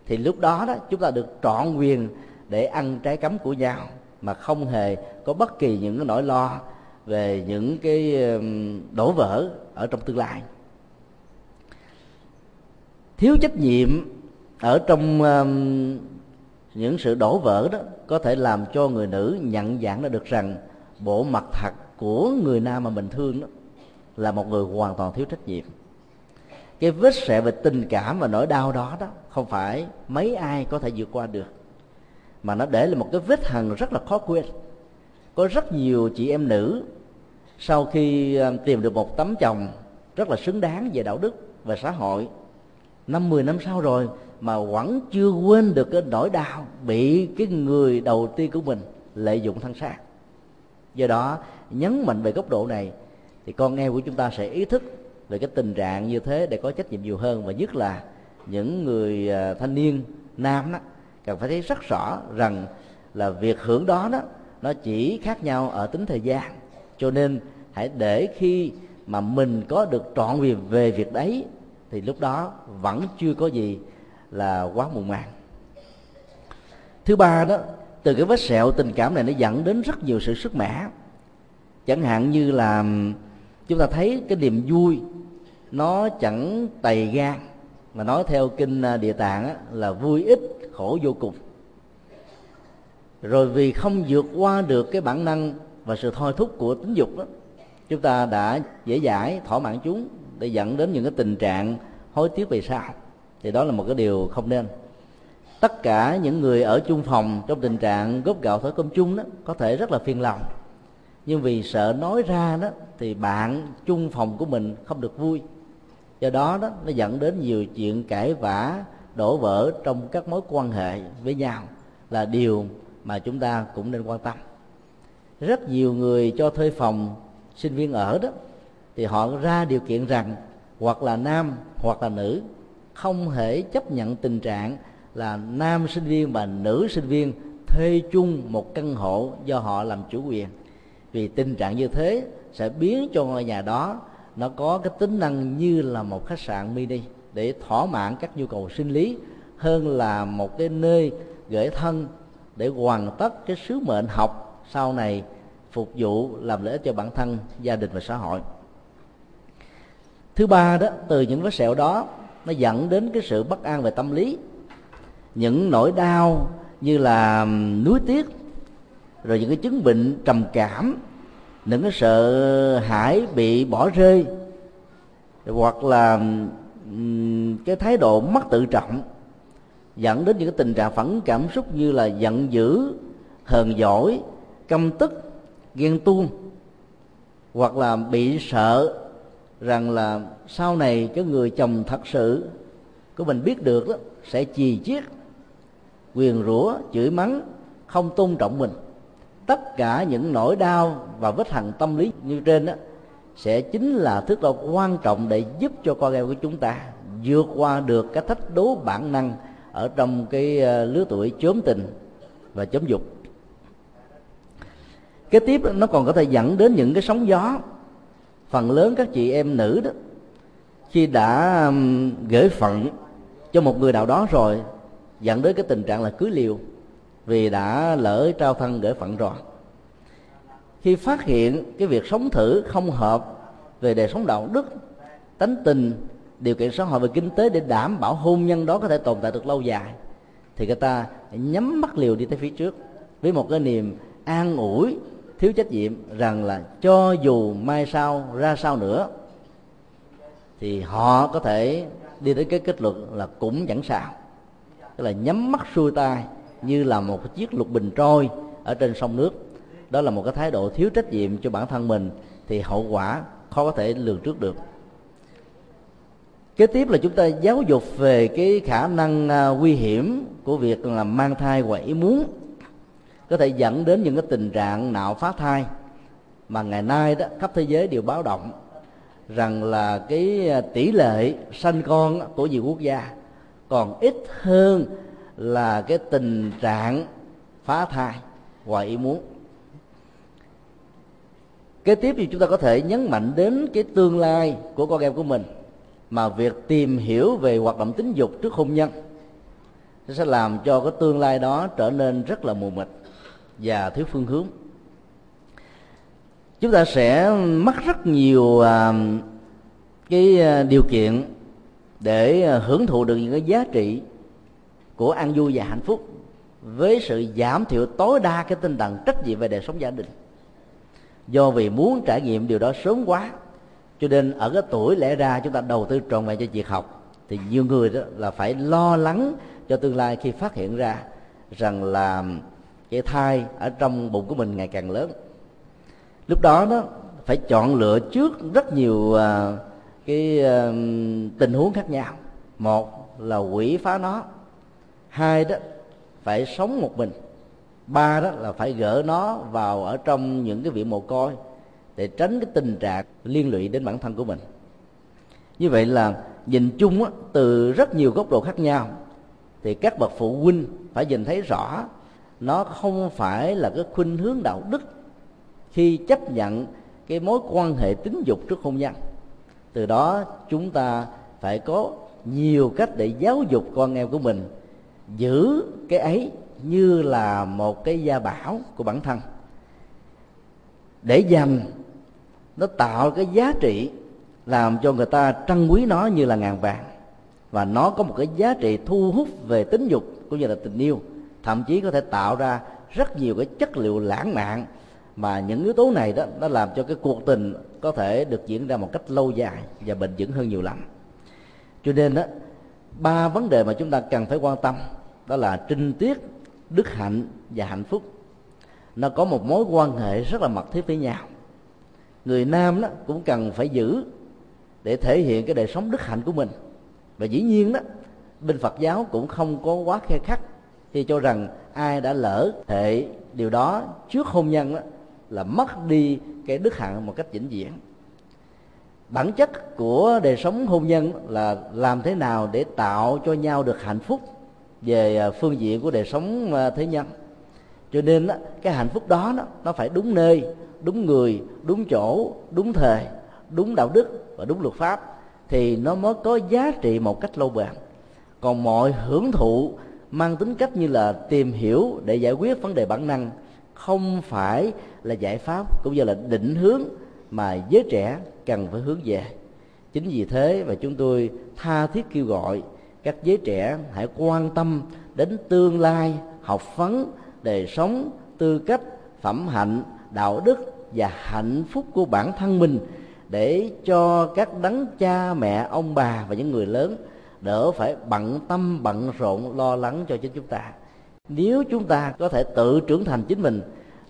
Speaker 2: thì lúc đó đó, chúng ta được trọn quyền để ăn trái cấm của nhau, mà không hề có bất kỳ những cái nỗi lo về những cái đổ vỡ ở trong tương lai. Thiếu trách nhiệm ở trong những sự đổ vỡ đó có thể làm cho người nữ nhận dạng ra được rằng bộ mặt thật của người nam mà mình thương đó là một người hoàn toàn thiếu trách nhiệm. Cái vết sẹo về tình cảm và nỗi đau đó đó không phải mấy ai có thể vượt qua được, mà nó để là một cái vết hằn rất là khó quên có rất nhiều chị em nữ sau khi ờ, tìm được một tấm chồng rất là xứng đáng về đạo đức và xã hội. Năm mười năm sau rồi mà vẫn chưa quên được cái nỗi đau bị cái người đầu tiên của mình lợi dụng thân xác. Do đó, nhấn mạnh về góc độ này thì con em của chúng ta sẽ ý thức về cái tình trạng như thế để có trách nhiệm nhiều hơn. Và nhất là những người ờ, thanh niên nam đó cần phải thấy rất rõ rằng là việc hưởng đó đó nó chỉ khác nhau ở tính thời gian. Cho nên hãy để khi mà mình có được trọn về về việc đấy thì lúc đó vẫn chưa có gì là quá muộn màng. Thứ ba đó từ cái vết sẹo tình cảm này nó dẫn đến rất nhiều sự sức mẻ. Chẳng hạn như là chúng ta thấy cái niềm vui nó chẳng tày gan. Mà nói theo kinh à, địa tạng á, là vui ít khổ vô cùng rồi vì không vượt qua được cái bản năng và sự thôi thúc của tính dục đó, chúng ta đã dễ dãi, thỏa mãn chúng để dẫn đến những cái tình trạng hối tiếc về sau. Thì đó là một cái điều không nên. Tất cả những người ở chung phòng trong tình trạng góp gạo thổi cơm chung đó có thể rất là phiền lòng. Nhưng vì sợ nói ra đó thì bạn chung phòng của mình không được vui. Do đó đó, nó dẫn đến nhiều chuyện cãi vã, đổ vỡ trong các mối quan hệ với nhau là điều mà chúng ta cũng nên quan tâm. Rất nhiều người cho thuê phòng sinh viên ở đó, thì họ ra điều kiện rằng hoặc là nam hoặc là nữ, không thể chấp nhận tình trạng là nam sinh viên và nữ sinh viên thuê chung một căn hộ do họ làm chủ quyền. Vì tình trạng như thế sẽ biến cho ngôi nhà đó nó có cái tính năng như là một khách sạn mini để thỏa mãn các nhu cầu sinh lý hơn là một cái nơi gửi thân để hoàn tất cái sứ mệnh học sau này phục vụ làm lợi ích cho bản thân, gia đình và xã hội. Thứ ba đó, từ những vết sẹo đó, nó dẫn đến cái sự bất an về tâm lý. Những nỗi đau như là nuối tiếc, rồi những cái chứng bệnh trầm cảm, những cái sợ hãi bị bỏ rơi, hoặc là cái thái độ mất tự trọng dẫn đến những cái tình trạng phẫn cảm xúc như là giận dữ, hờn giỏi căm tức, ghen tuông, hoặc là bị sợ rằng là sau này cái người chồng thật sự của mình biết được đó, sẽ chì chiết, quyền rủa, chửi mắng, không tôn trọng mình. Tất cả những nỗi đau và vết hằn tâm lý như trên đó sẽ chính là thước đo quan trọng để giúp cho con em của chúng ta vượt qua được cái thách đố bản năng ở trong cái ờ, lứa tuổi chớm tình và chấm dục. Kế tiếp nó còn có thể dẫn đến những cái sóng gió. Phần lớn các chị em nữ đó, khi đã gửi phận cho một người nào đó rồi, dẫn đến cái tình trạng là cưới liều vì đã lỡ trao thân gửi phận rồi. Khi phát hiện cái việc sống thử không hợp về đời sống đạo đức, tánh tình điều kiện xã hội và kinh tế để đảm bảo hôn nhân đó có thể tồn tại được lâu dài, thì người ta nhắm mắt liều đi tới phía trước với một cái niềm an ủi, thiếu trách nhiệm rằng là cho dù mai sau, ra sao nữa, thì họ có thể đi tới cái kết luận là cũng chẳng sao. Tức là nhắm mắt xuôi tay như là một chiếc lục bình trôi ở trên sông nước. Đó là một cái thái độ thiếu trách nhiệm cho bản thân mình, thì hậu quả khó có thể lường trước được kế tiếp là chúng ta giáo dục về cái khả năng à, nguy hiểm của việc là mang thai ngoài ý muốn. Có thể dẫn đến những cái tình trạng nạo phá thai mà ngày nay đó, khắp thế giới đều báo động rằng là cái à, tỷ lệ sanh con của nhiều quốc gia còn ít hơn là cái tình trạng phá thai ngoài ý muốn. Kế tiếp thì chúng ta có thể nhấn mạnh đến cái tương lai của con em của mình mà việc tìm hiểu về hoạt động tính dục trước hôn nhân sẽ làm cho cái tương lai đó trở nên rất là mù mịt và thiếu phương hướng. Chúng ta sẽ mất rất nhiều à, cái à, điều kiện để à, hưởng thụ được những cái giá trị của an vui và hạnh phúc với sự giảm thiểu tối đa cái tinh thần trách nhiệm về đời sống gia đình. Do vì muốn trải nghiệm điều đó sớm quá cho nên ở cái tuổi lẽ ra chúng ta đầu tư trọn vẹn cho việc học thì nhiều người đó là phải lo lắng cho tương lai khi phát hiện ra rằng là cái thai ở trong bụng của mình ngày càng lớn. Lúc đó đó phải chọn lựa trước rất nhiều uh, cái uh, tình huống khác nhau. Một là quỷ phá nó hai đó phải sống một mình ba đó là phải gỡ nó vào ở trong những cái viện mồ côi để tránh cái tình trạng liên lụy đến bản thân của mình. Như vậy là nhìn chung á, từ rất nhiều góc độ khác nhau thì các bậc phụ huynh phải nhìn thấy rõ nó không phải là cái khuynh hướng đạo đức khi chấp nhận cái mối quan hệ tính dục trước hôn nhân. Từ đó chúng ta phải có nhiều cách để giáo dục con em của mình giữ cái ấy như là một cái gia bảo của bản thân để dành nó tạo cái giá trị làm cho người ta trân quý nó như là ngàn vàng. Và nó có một cái giá trị thu hút về tính dục cũng như là tình yêu. Thậm chí có thể tạo ra rất nhiều cái chất liệu lãng mạn. Mà những yếu tố này đó, nó làm cho cái cuộc tình có thể được diễn ra một cách lâu dài và bền vững hơn nhiều lắm. Cho nên đó, ba vấn đề mà chúng ta cần phải quan tâm đó là trinh tiết, đức hạnh và hạnh phúc. Nó có một mối quan hệ rất là mật thiết với nhau người nam đó cũng cần phải giữ để thể hiện cái đời sống đức hạnh của mình. Và dĩ nhiên đó bên phật giáo cũng không có quá khe khắc khi cho rằng ai đã lỡ thể điều đó trước hôn nhân đó, là mất đi cái đức hạnh một cách vĩnh viễn. Bản chất của đời sống hôn nhân là làm thế nào để tạo cho nhau được hạnh phúc về à, phương diện của đời sống à, thế nhân cho nên cái hạnh phúc đó nó phải đúng nơi, đúng người, đúng chỗ, đúng thời, đúng đạo đức và đúng luật pháp thì nó mới có giá trị một cách lâu bền. Còn mọi hưởng thụ mang tính cách như là tìm hiểu để giải quyết vấn đề bản năng không phải là giải pháp cũng như là định hướng mà giới trẻ cần phải hướng về. Chính vì thế mà chúng tôi tha thiết kêu gọi các giới trẻ hãy quan tâm đến tương lai, học vấn đời sống, tư cách, phẩm hạnh, đạo đức và hạnh phúc của bản thân mình để cho các đấng cha, mẹ, ông bà và những người lớn đỡ phải bận tâm, bận rộn, lo lắng cho chính chúng ta. Nếu chúng ta có thể tự trưởng thành chính mình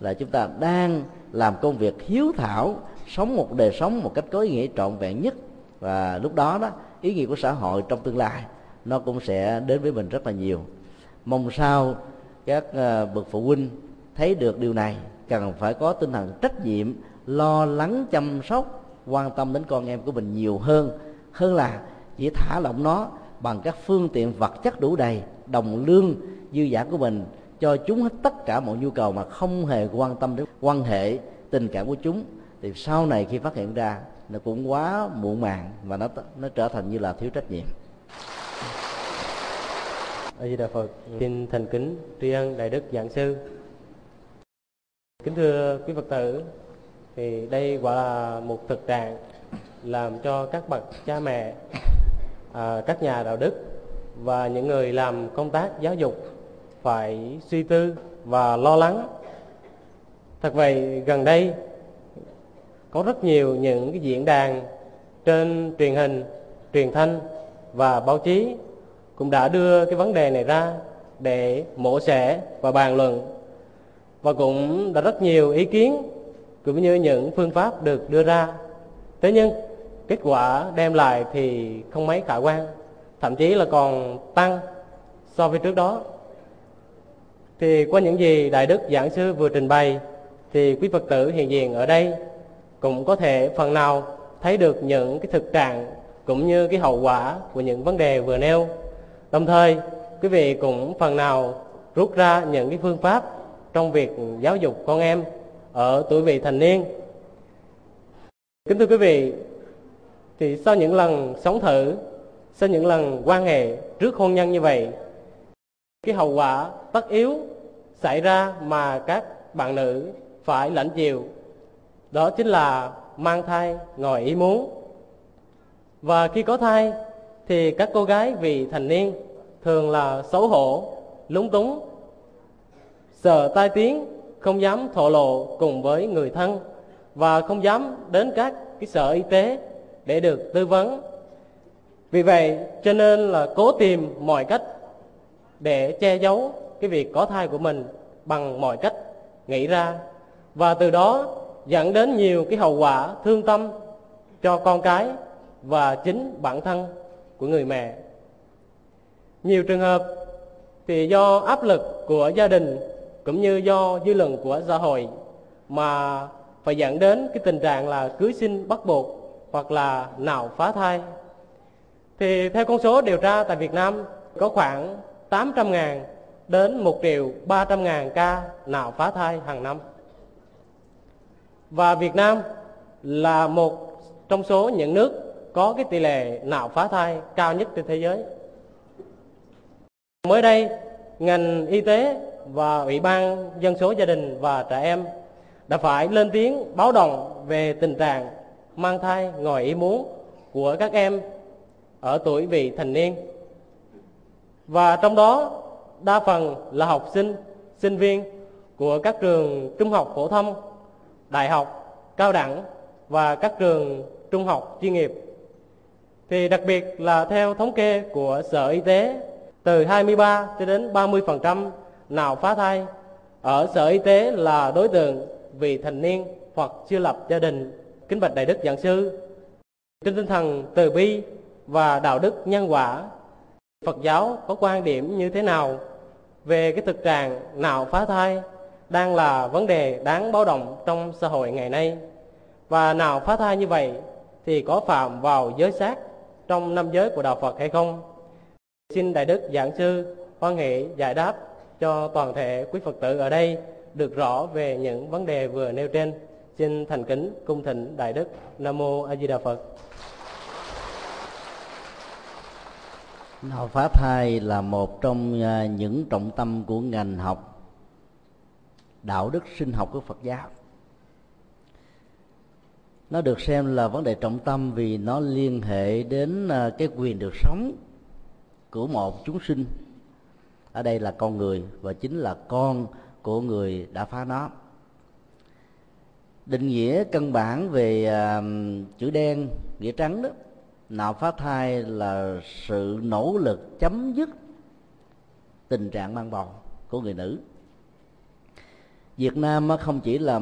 Speaker 2: là chúng ta đang làm công việc hiếu thảo, sống một đời sống một cách có ý nghĩa trọn vẹn nhất. Và lúc đó đó, ý nghĩa của xã hội trong tương lai nó cũng sẽ đến với mình rất là nhiều. Mong sao các ờ, bậc phụ huynh thấy được điều này, cần phải có tinh thần trách nhiệm, lo lắng, chăm sóc, quan tâm đến con em của mình nhiều hơn. Hơn là chỉ thả lỏng nó bằng các phương tiện vật chất đủ đầy, đồng lương, dư giả của mình, cho chúng hết tất cả mọi nhu cầu mà không hề quan tâm đến quan hệ, tình cảm của chúng. Thì sau này khi phát hiện ra, nó cũng quá muộn màng và nó nó trở thành như là thiếu trách nhiệm
Speaker 1: a di đà phật. Xin thành kính tri ân đại đức giảng sư. Kính thưa quý phật tử thì đây quả là một thực trạng làm cho các bậc cha mẹ à, các nhà đạo đức và những người làm công tác giáo dục phải suy tư và lo lắng. Thật vậy gần đây có rất nhiều những cái diễn đàn trên truyền hình truyền thanh và báo chí cũng đã đưa cái vấn đề này ra để mổ xẻ và bàn luận. Và cũng đã rất nhiều ý kiến cũng như những phương pháp được đưa ra. Thế nhưng, kết quả đem lại thì không mấy khả quan, thậm chí là còn tăng so với trước đó. Thì qua những gì đại đức giảng sư vừa trình bày, thì quý phật tử hiện diện ở đây cũng có thể phần nào thấy được những cái thực trạng cũng như cái hậu quả của những vấn đề vừa nêu đồng thời, quý vị cũng phần nào rút ra những cái phương pháp trong việc giáo dục con em ở tuổi vị thành niên. Kính thưa quý vị, thì sau những lần sống thử, sau những lần quan hệ trước hôn nhân như vậy, cái hậu quả tất yếu xảy ra mà các bạn nữ phải lãnh chịu, đó chính là mang thai ngoài ý muốn. Và khi có thai thì các cô gái vì thành niên thường là xấu hổ, lúng túng, sợ tai tiếng, không dám thổ lộ cùng với người thân và không dám đến các cái sở y tế để được tư vấn. Vì vậy, cho nên là cố tìm mọi cách để che giấu cái việc có thai của mình bằng mọi cách nghĩ ra và từ đó dẫn đến nhiều cái hậu quả thương tâm cho con cái và chính bản thân của người mẹ nhiều trường hợp thì do áp lực của gia đình cũng như do dư luận của xã hội mà phải dẫn đến cái tình trạng là cưới sinh bắt buộc hoặc là nào phá thai thì theo con số điều tra tại Việt Nam, có khoảng 800 ngàn đến 1 triệu 300 ngàn ca nào phá thai hàng năm. Và Việt Nam là một trong số những nước có cái tỷ lệ nạo phá thai cao nhất trên thế giới. Mới đây, ngành y tế và Ủy ban Dân số Gia đình và Trẻ Em đã phải lên tiếng báo động về tình trạng mang thai ngoài ý muốn của các em ở tuổi vị thành niên. Và trong đó đa phần là học sinh, sinh viên của các trường trung học phổ thông, đại học, cao đẳng và các trường trung học chuyên nghiệp. Thì đặc biệt là theo thống kê của Sở Y tế, từ 23 cho đến 30% nào phá thai ở Sở Y tế là đối tượng vị thành niên hoặc chưa lập gia đình. Kính bạch Đại Đức Giảng Sư, trên tinh thần từ bi và đạo đức nhân quả, Phật giáo có quan điểm như thế nào về cái thực trạng nào phá thai đang là vấn đề đáng báo động trong xã hội ngày nay và nào phá thai như vậy thì có phạm vào giới sát trong năm giới của đạo Phật hay không? Xin Đại Đức Giảng Sư hoan hỷ giải đáp cho toàn thể quý Phật tử ở đây được rõ về những vấn đề vừa nêu trên. Xin thành kính cung thỉnh Đại Đức Nam Mô A Di Đà Phật.
Speaker 2: Nào phá thai là một trong à, những trọng tâm của ngành học đạo đức sinh học của Phật giáo. Nó được xem là vấn đề trọng tâm vì nó liên hệ đến à, cái quyền được sống của một chúng sinh. Ở đây là con người và chính là con của người đã phá nó. Định nghĩa căn bản về uh, chữ đen, nghĩa trắng đó nạo phá thai là sự nỗ lực chấm dứt tình trạng mang bầu của người nữ Việt Nam không chỉ là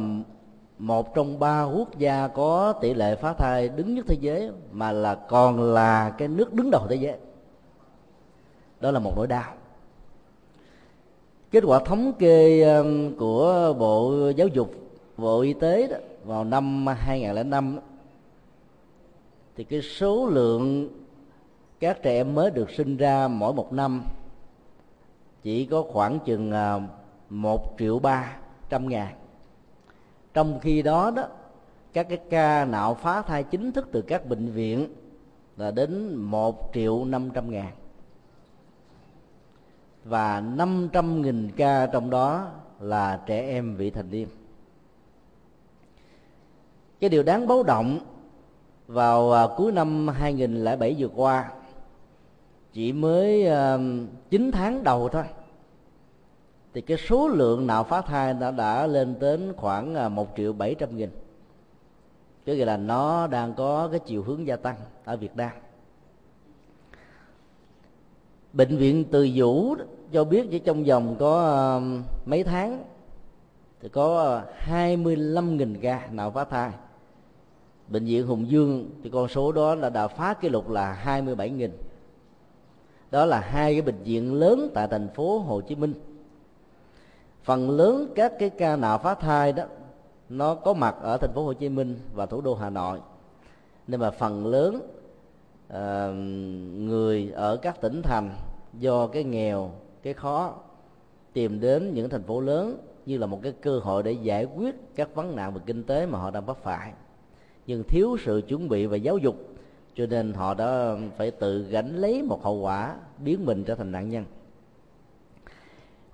Speaker 2: một trong ba quốc gia có tỷ lệ phá thai đứng nhất thế giới mà là còn là cái nước đứng đầu thế giới. Đó là một nỗi đau. Kết quả thống kê um, của bộ giáo dục bộ y tế đó, vào năm 2005 thì cái số lượng các trẻ em mới được sinh ra mỗi một năm chỉ có khoảng chừng à, một triệu ba trăm ngàn trong khi đó đó, các cái ca nạo phá thai chính thức từ các bệnh viện là đến một triệu năm trăm ngàn. Và năm trăm nghìn ca trong đó là trẻ em vị thành niên. Cái điều đáng báo động vào à, cuối năm 2007 vừa qua chỉ mới à, 9 tháng đầu thôi thì cái số lượng nào phá thai đã đã lên đến khoảng à, một triệu bảy trăm nghìn. Có nghĩa là nó đang có cái chiều hướng gia tăng ở Việt Nam. Bệnh viện Từ Dũ cho biết chỉ trong vòng có à, mấy tháng thì có 25.000 ca nào phá thai. Bệnh viện Hùng Dương thì con số đó là đã phá kỷ lục là 27.000 đó là hai cái bệnh viện lớn tại thành phố Hồ Chí Minh phần lớn các cái ca nào phá thai đó nó có mặt ở thành phố Hồ Chí Minh và thủ đô Hà Nội. Nên mà phần lớn uh, người ở các tỉnh thành do cái nghèo cái khó tìm đến những thành phố lớn như là một cái cơ hội để giải quyết các vấn nạn về kinh tế mà họ đang vấp phải. Nhưng thiếu sự chuẩn bị và giáo dục cho nên họ đã phải tự gánh lấy một hậu quả biến mình trở thành nạn nhân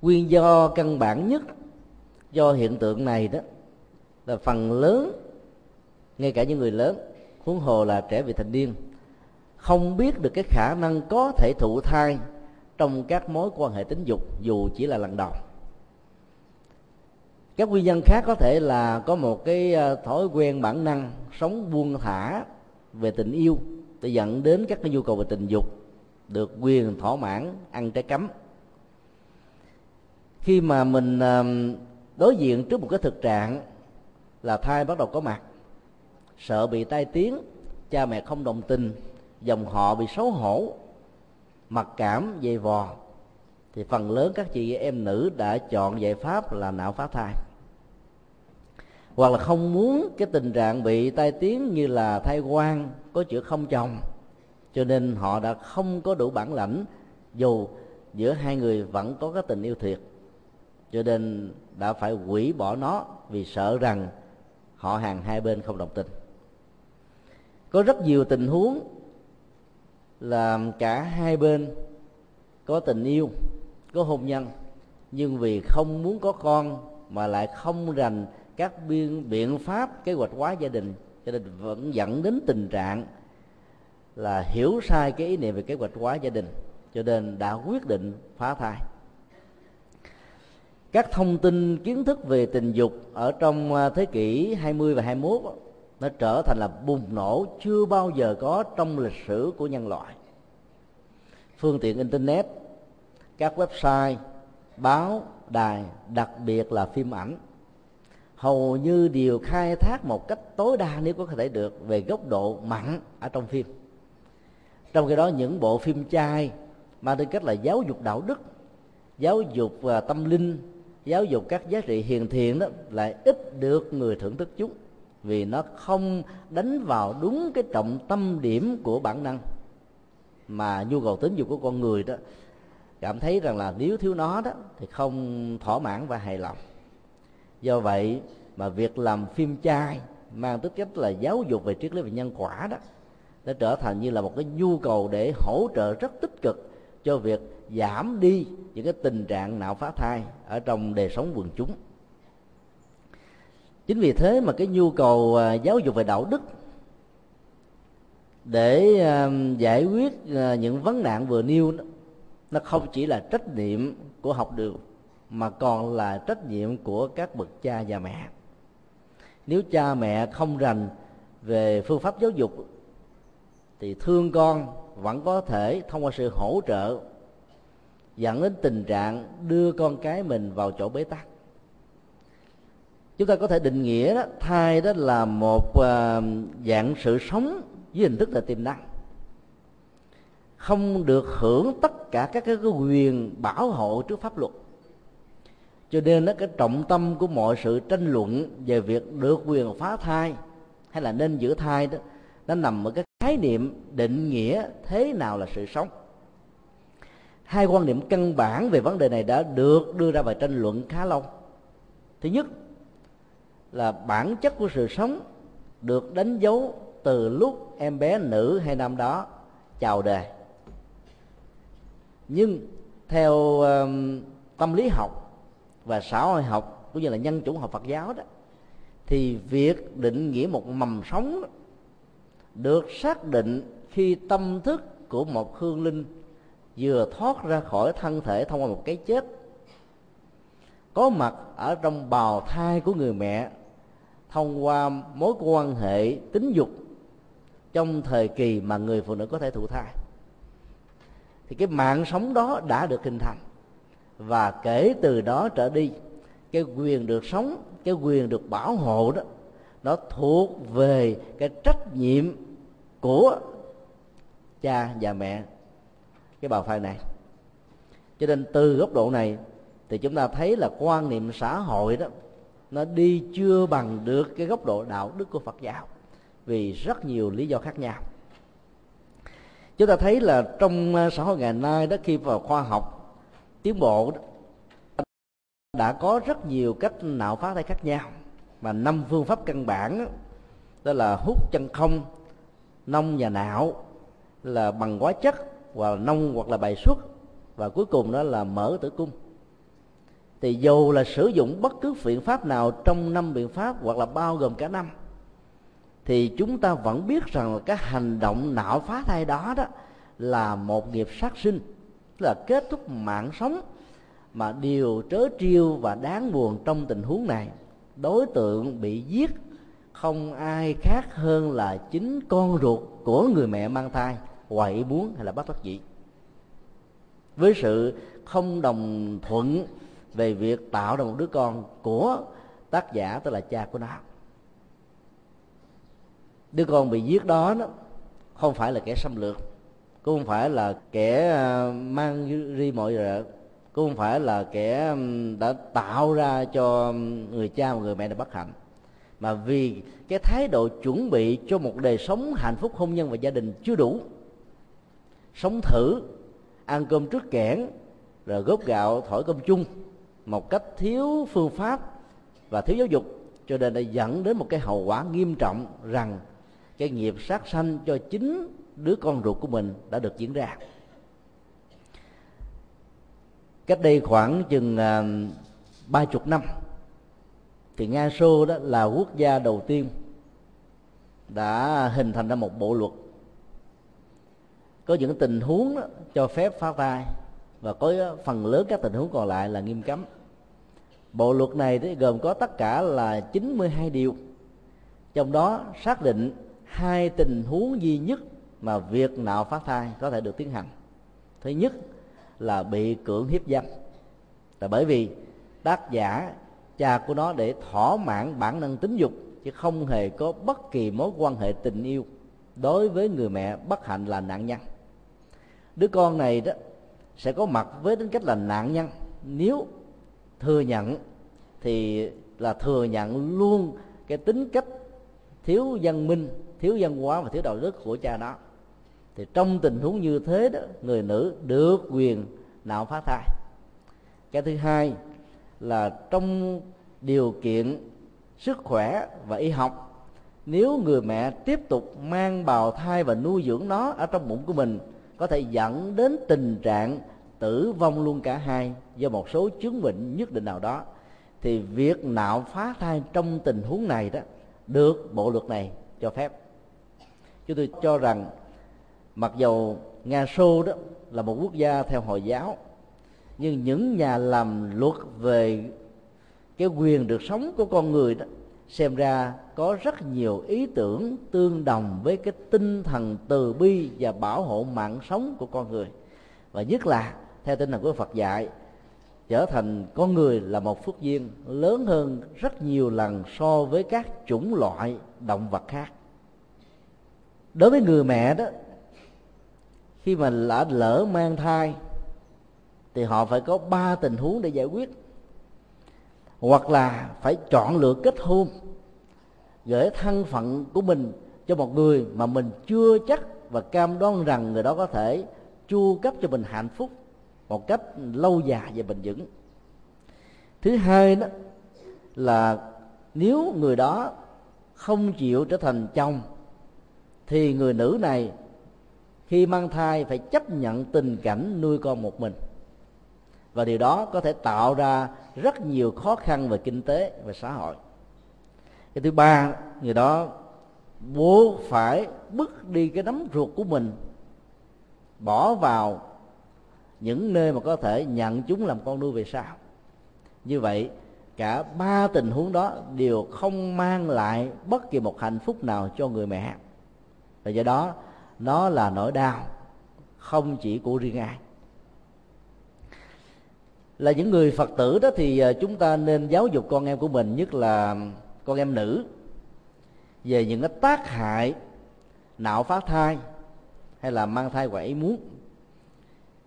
Speaker 2: nguyên do căn bản nhất do hiện tượng này đó là phần lớn, ngay cả những người lớn, huống hồ là trẻ vị thành niên, không biết được cái khả năng có thể thụ thai trong các mối quan hệ tính dục dù chỉ là lần đầu. Các nguyên nhân khác có thể là có một cái ờ, thói quen bản năng sống buông thả về tình yêu để dẫn đến các cái nhu cầu về tình dục được quyền thỏa mãn ăn trái cấm khi mà mình à, đối diện trước một cái thực trạng là thai bắt đầu có mặt, sợ bị tai tiếng, cha mẹ không đồng tình, dòng họ bị xấu hổ, mặc cảm, dày vò, thì phần lớn các chị em nữ đã chọn giải pháp là nạo phá thai. Hoặc là không muốn cái tình trạng bị tai tiếng như là thai quan có chữa không chồng, cho nên họ đã không có đủ bản lãnh, dù giữa hai người vẫn có cái tình yêu thiệt cho nên đã phải hủy bỏ nó vì sợ rằng họ hàng hai bên không đồng tình. Có rất nhiều tình huống là cả hai bên có tình yêu, có hôn nhân, nhưng vì không muốn có con mà lại không rành các biên biện pháp, kế hoạch hóa gia đình, cho nên vẫn dẫn đến tình trạng là hiểu sai cái ý niệm về kế hoạch hóa gia đình. Cho nên đã quyết định phá thai các thông tin, kiến thức về tình dục ở trong à, thế kỷ 20 và 21 nó trở thành là bùng nổ chưa bao giờ có trong lịch sử của nhân loại. Phương tiện internet, các website, báo đài, đặc biệt là phim ảnh, hầu như đều khai thác một cách tối đa, nếu có thể được, về góc độ mặn ở trong phim. Trong khi đó, những bộ phim trai mang tính cách là giáo dục đạo đức, giáo dục và tâm linh giáo dục các giá trị hiền thiện đó lại ít được người thưởng thức chúng, vì nó không đánh vào đúng cái trọng tâm điểm của bản năng. Mà nhu cầu tính dục của con người đó, cảm thấy rằng là nếu thiếu nó đó, thì không thỏa mãn và hài lòng. Do vậy mà việc làm phim trai mang tính cách là giáo dục về triết lý về nhân quả đó, nó trở thành như là một cái nhu cầu để hỗ trợ rất tích cực cho việc giảm đi những cái tình trạng não phá thai ở trong đời sống quần chúng. Chính vì thế mà cái nhu cầu à, giáo dục về đạo đức để à, giải quyết à, những vấn nạn vừa nêu nó không chỉ là trách nhiệm của học đường mà còn là trách nhiệm của các bậc cha và mẹ. Nếu cha mẹ không rành về phương pháp giáo dục thì thương con vẫn có thể thông qua sự hỗ trợ dẫn đến tình trạng đưa con cái mình vào chỗ bế tắc. Chúng ta có thể định nghĩa đó thai đó là một ờ, dạng sự sống với hình thức là tiềm năng. Không được hưởng tất cả các cái quyền bảo hộ trước pháp luật. Cho nên đó, cái trọng tâm của mọi sự tranh luận về việc được quyền phá thai hay là nên giữ thai đó nó nằm ở cái khái niệm định nghĩa thế nào là sự sống hai quan niệm căn bản về vấn đề này đã được đưa ra bài tranh luận khá lâu. Thứ nhất là bản chất của sự sống được đánh dấu từ lúc em bé nữ hay nam đó chào đời. Nhưng theo um, tâm lý học và xã hội học cũng như là nhân chủng học Phật giáo đó thì việc định nghĩa một mầm sống được xác định khi tâm thức của một hương linh vừa thoát ra khỏi thân thể thông qua một cái chết. Có mặt ở trong bào thai của người mẹ thông qua mối quan hệ tính dục trong thời kỳ mà người phụ nữ có thể thụ thai. Thì cái mạng sống đó đã được hình thành và kể từ đó trở đi, cái quyền được sống, cái quyền được bảo hộ đó, nó thuộc về cái trách nhiệm của cha và mẹ cái bào thai này. Cho nên từ góc độ này thì chúng ta thấy là quan niệm xã hội đó nó đi chưa bằng được cái góc độ đạo đức của Phật giáo vì rất nhiều lý do khác nhau. Chúng ta thấy là trong ờ, xã hội ngày nay đó khi vào khoa học tiến bộ đó, đã có rất nhiều cách nạo phá thai khác nhau. Mà năm phương pháp căn bản đó, đó là hút chân không nông và não là bằng hóa chất hoặc là nông hoặc là bài xuất. Và cuối cùng đó là mở tử cung. Thì dù là sử dụng bất cứ biện pháp nào trong năm biện pháp hoặc là bao gồm cả năm, thì chúng ta vẫn biết rằng là cái hành động não phá thai đó đó là một nghiệp sát sinh, là kết thúc mạng sống mà điều trớ trêu và đáng buồn trong tình huống này. Đối tượng bị giết không ai khác hơn là chính con ruột của người mẹ mang thai ngoài ý muốn hay là bất đắc dĩ. Với sự không đồng thuận về việc tạo ra một đứa con của tác giả tức là cha của nó. Đứa con bị giết đó, đó không phải là kẻ xâm lược cũng không phải là kẻ à, mang ri mọi rợ cũng không phải là kẻ đã tạo ra cho người cha và người mẹ được bất hạnh mà vì cái thái độ chuẩn bị cho một đời sống hạnh phúc hôn nhân và gia đình chưa đủ sống thử ăn cơm trước kẽn rồi góp gạo thổi cơm chung một cách thiếu phương pháp và thiếu giáo dục cho nên đã dẫn đến một cái hậu quả nghiêm trọng rằng cái nghiệp sát sanh cho chính đứa con ruột của mình đã được diễn ra. Cách đây khoảng chừng à, ba uh, chục năm thì nga xô đó là quốc gia đầu tiên đã hình thành ra một bộ luật có những tình huống đó, cho phép phá thai và có phần lớn các tình huống còn lại là nghiêm cấm. Bộ luật này thì gồm có tất cả là 92 điều. Trong đó xác định hai tình huống duy nhất mà việc nạo phá thai có thể được tiến hành. Thứ nhất là bị cưỡng hiếp dâm. Là bởi vì tác giả cha của nó để thỏa mãn bản năng tính dục chứ không hề có bất kỳ mối quan hệ tình yêu đối với người mẹ bất hạnh là nạn nhân đứa con này đó sẽ có mặt với tính cách là nạn nhân. Nếu thừa nhận, thì là thừa nhận luôn cái tính cách thiếu văn minh, thiếu văn hóa và thiếu đạo đức của cha đó. Thì trong tình huống như thế đó, người nữ được quyền nạo phá thai. Cái thứ hai là trong điều kiện sức khỏe và y học, nếu người mẹ tiếp tục mang bào thai và nuôi dưỡng nó ở trong bụng của mình có thể dẫn đến tình trạng tử vong luôn cả hai do một số chứng bệnh nhất định nào đó. Thì việc nạo phá thai trong tình huống này đó, được bộ luật này cho phép. Chúng tôi cho rằng, mặc dầu nga xô đó là một quốc gia theo hồi giáo, nhưng những nhà làm luật về cái quyền được sống của con người đó xem ra có rất nhiều ý tưởng tương đồng với cái tinh thần từ bi và bảo hộ mạng sống của con người. Và nhất là, theo tinh thần của Phật dạy, trở thành con người là một phước duyên lớn hơn rất nhiều lần so với các chủng loại động vật khác. Đối với người mẹ đó, khi mà đã lỡ mang thai, thì họ phải có ba tình huống để giải quyết hoặc là phải chọn lựa kết hôn, gửi thân phận của mình cho một người mà mình chưa chắc và cam đoan rằng người đó có thể chu cấp cho mình hạnh phúc một cách lâu dài và bền vững. Thứ hai đó là nếu người đó không chịu trở thành chồng, thì người nữ này khi mang thai phải chấp nhận tình cảnh nuôi con một mình. Và điều đó có thể tạo ra rất nhiều khó khăn về kinh tế và xã hội. Cái thứ ba, người đó bố phải bước đi cái nắm ruột của mình, bỏ vào những nơi mà có thể nhận chúng làm con nuôi về sau. Như vậy, cả ba tình huống đó đều không mang lại bất kỳ một hạnh phúc nào cho người mẹ. Và do đó, nó là nỗi đau không chỉ của riêng ai là những người phật tử đó thì à, chúng ta nên giáo dục con em của mình, nhất là con em nữ, về những cái tác hại nạo phá thai hay là mang thai ngoài ý muốn.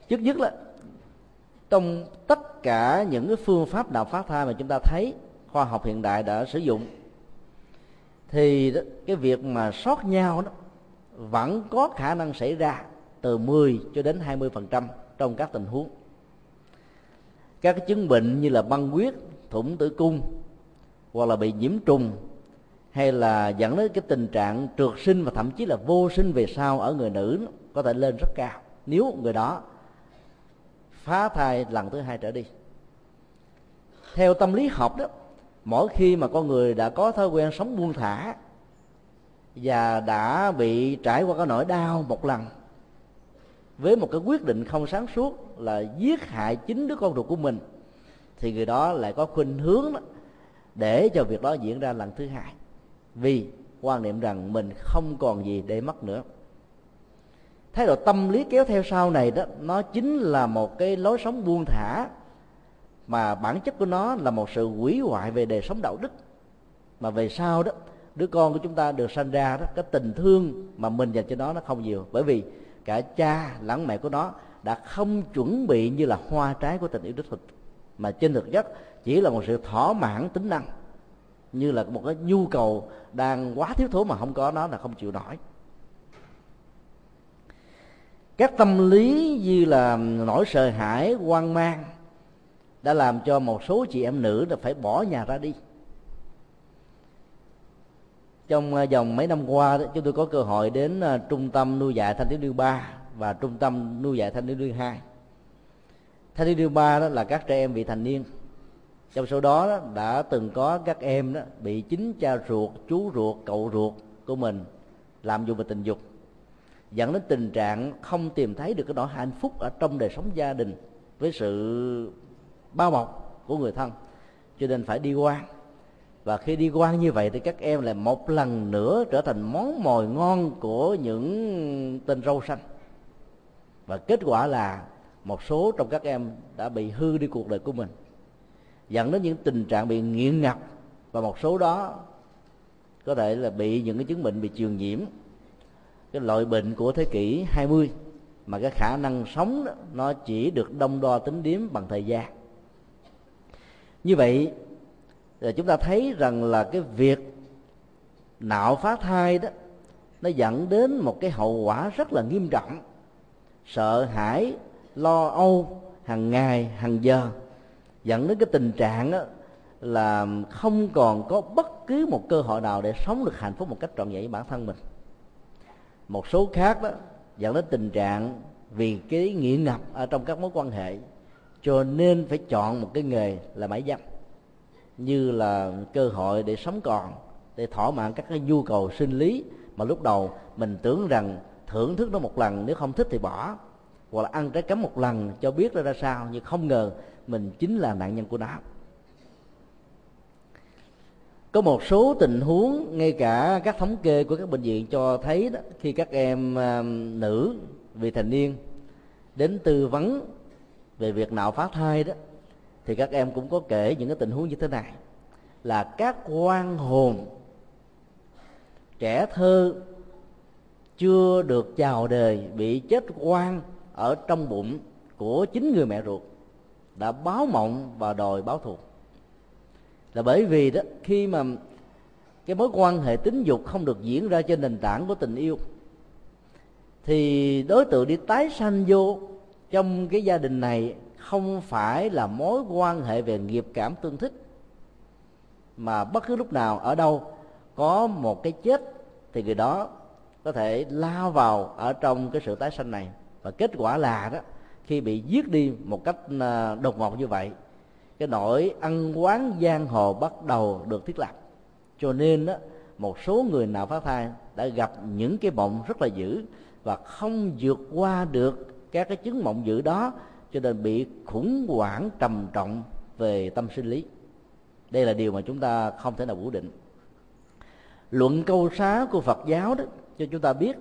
Speaker 2: Trước nhất là trong tất cả những cái phương pháp nạo phá thai mà chúng ta thấy khoa học hiện đại đã sử dụng, thì cái việc mà sót nhau đó vẫn có khả năng xảy ra từ 10 cho đến 20 phần trăm trong các tình huống các cái chứng bệnh như là băng huyết, thủng tử cung, hoặc là bị nhiễm trùng, hay là dẫn đến cái tình trạng trượt sinh và thậm chí là vô sinh về sau ở người nữ có thể lên rất cao. Nếu người đó phá thai lần thứ hai trở đi. Theo tâm lý học đó, mỗi khi mà con người đã có thói quen sống buông thả và đã bị trải qua cái nỗi đau một lần với một cái quyết định không sáng suốt là giết hại chính đứa con ruột của mình, thì người đó lại có khuynh hướng đó để cho việc đó diễn ra lần thứ hai. Vì quan niệm rằng mình không còn gì để mất nữa. Thái độ tâm lý kéo theo sau này đó, nó chính là một cái lối sống buông thả, mà bản chất của nó là một sự hủy hoại về đời sống đạo đức. Mà về sau đó, đứa con của chúng ta được sanh ra đó, cái tình thương mà mình dành cho nó nó không nhiều. Bởi vì cả cha lẫn mẹ của nó đã không chuẩn bị như là hoa trái của tình yêu đích thực, mà trên thực chất chỉ là một sự thỏa mãn tính năng, như là một cái nhu cầu đang quá thiếu thốn mà không có, nó là không chịu nổi. Các tâm lý như là nỗi sợ hãi, hoang mang đã làm cho một số chị em nữ là phải bỏ nhà ra đi trong ờ, vòng mấy năm qua đó, chúng tôi có cơ hội đến ờ, trung tâm nuôi dạy thanh thiếu niên ba và trung tâm nuôi dạy thanh thiếu niên hai. Thanh thiếu niên ba đó là các trẻ em vị thành niên. Trong số đó, đó đã từng có các em đó bị chính cha ruột chú ruột cậu ruột của mình làm dụng về tình dục dẫn đến tình trạng không tìm thấy được cái nỗi hạnh phúc ở trong đời sống gia đình với sự bao bọc của người thân. Cho nên phải đi quan và khi đi qua như vậy thì các em lại một lần nữa trở thành món mồi ngon của những tên râu xanh. Và kết quả là một số trong các em đã bị hư đi cuộc đời của mình. Dẫn đến những tình trạng bị nghiện ngập. Và một số đó có thể là bị những cái chứng bệnh bị truyền nhiễm. Cái loại bệnh của thế kỷ 20 mà cái khả năng sống đó, nó chỉ được đông đo tính điếm bằng thời gian. Như vậy rồi chúng ta thấy rằng là cái việc nạo phá thai đó, nó dẫn đến một cái hậu quả rất là nghiêm trọng. Sợ hãi, lo âu, hàng ngày, hàng giờ. Dẫn đến cái tình trạng đó là không còn có bất cứ một cơ hội nào để sống được hạnh phúc một cách trọn vẹn với bản thân mình. Một số khác đó, dẫn đến tình trạng vì cái nghiện ngập ở trong các mối quan hệ, cho nên phải chọn một cái nghề là mãi dâm như là cơ hội để sống còn, để thỏa mãn các cái nhu cầu sinh lý. Mà lúc đầu mình tưởng rằng thưởng thức nó một lần, nếu không thích thì bỏ. Hoặc là ăn trái cấm một lần cho biết nó ra sao, nhưng không ngờ mình chính là nạn nhân của nó. Có một số tình huống, ngay cả các thống kê của các bệnh viện cho thấy đó, khi các em um, nữ vị thành niên đến tư vấn về việc nạo phá thai đó thì các em cũng có kể những cái tình huống như thế này. Là các quan hồn trẻ thơ chưa được chào đời, bị chết quan ở trong bụng của chính người mẹ ruột, đã báo mộng và đòi báo thù. Là bởi vì đó, khi mà cái mối quan hệ tính dục không được diễn ra trên nền tảng của tình yêu, thì đối tượng đi tái sanh vô trong cái gia đình này không phải là mối quan hệ về nghiệp cảm tương thích mà bất cứ lúc nào ở đâu có một cái chết thì người đó có thể lao vào ở trong cái sự tái sanh này. Và kết quả là đó khi bị giết đi một cách à, đột ngột như vậy cái nỗi ăn quán giang hồ bắt đầu được thiết lập. Cho nên đó, một số người nào phá thai đã gặp những cái mộng rất là dữ và không vượt qua được các cái chứng mộng dữ đó cho nên bị khủng hoảng trầm trọng về tâm sinh lý. Đây là điều mà chúng ta không thể nào phủ định. Luận câu xá của phật giáo đó cho chúng ta biết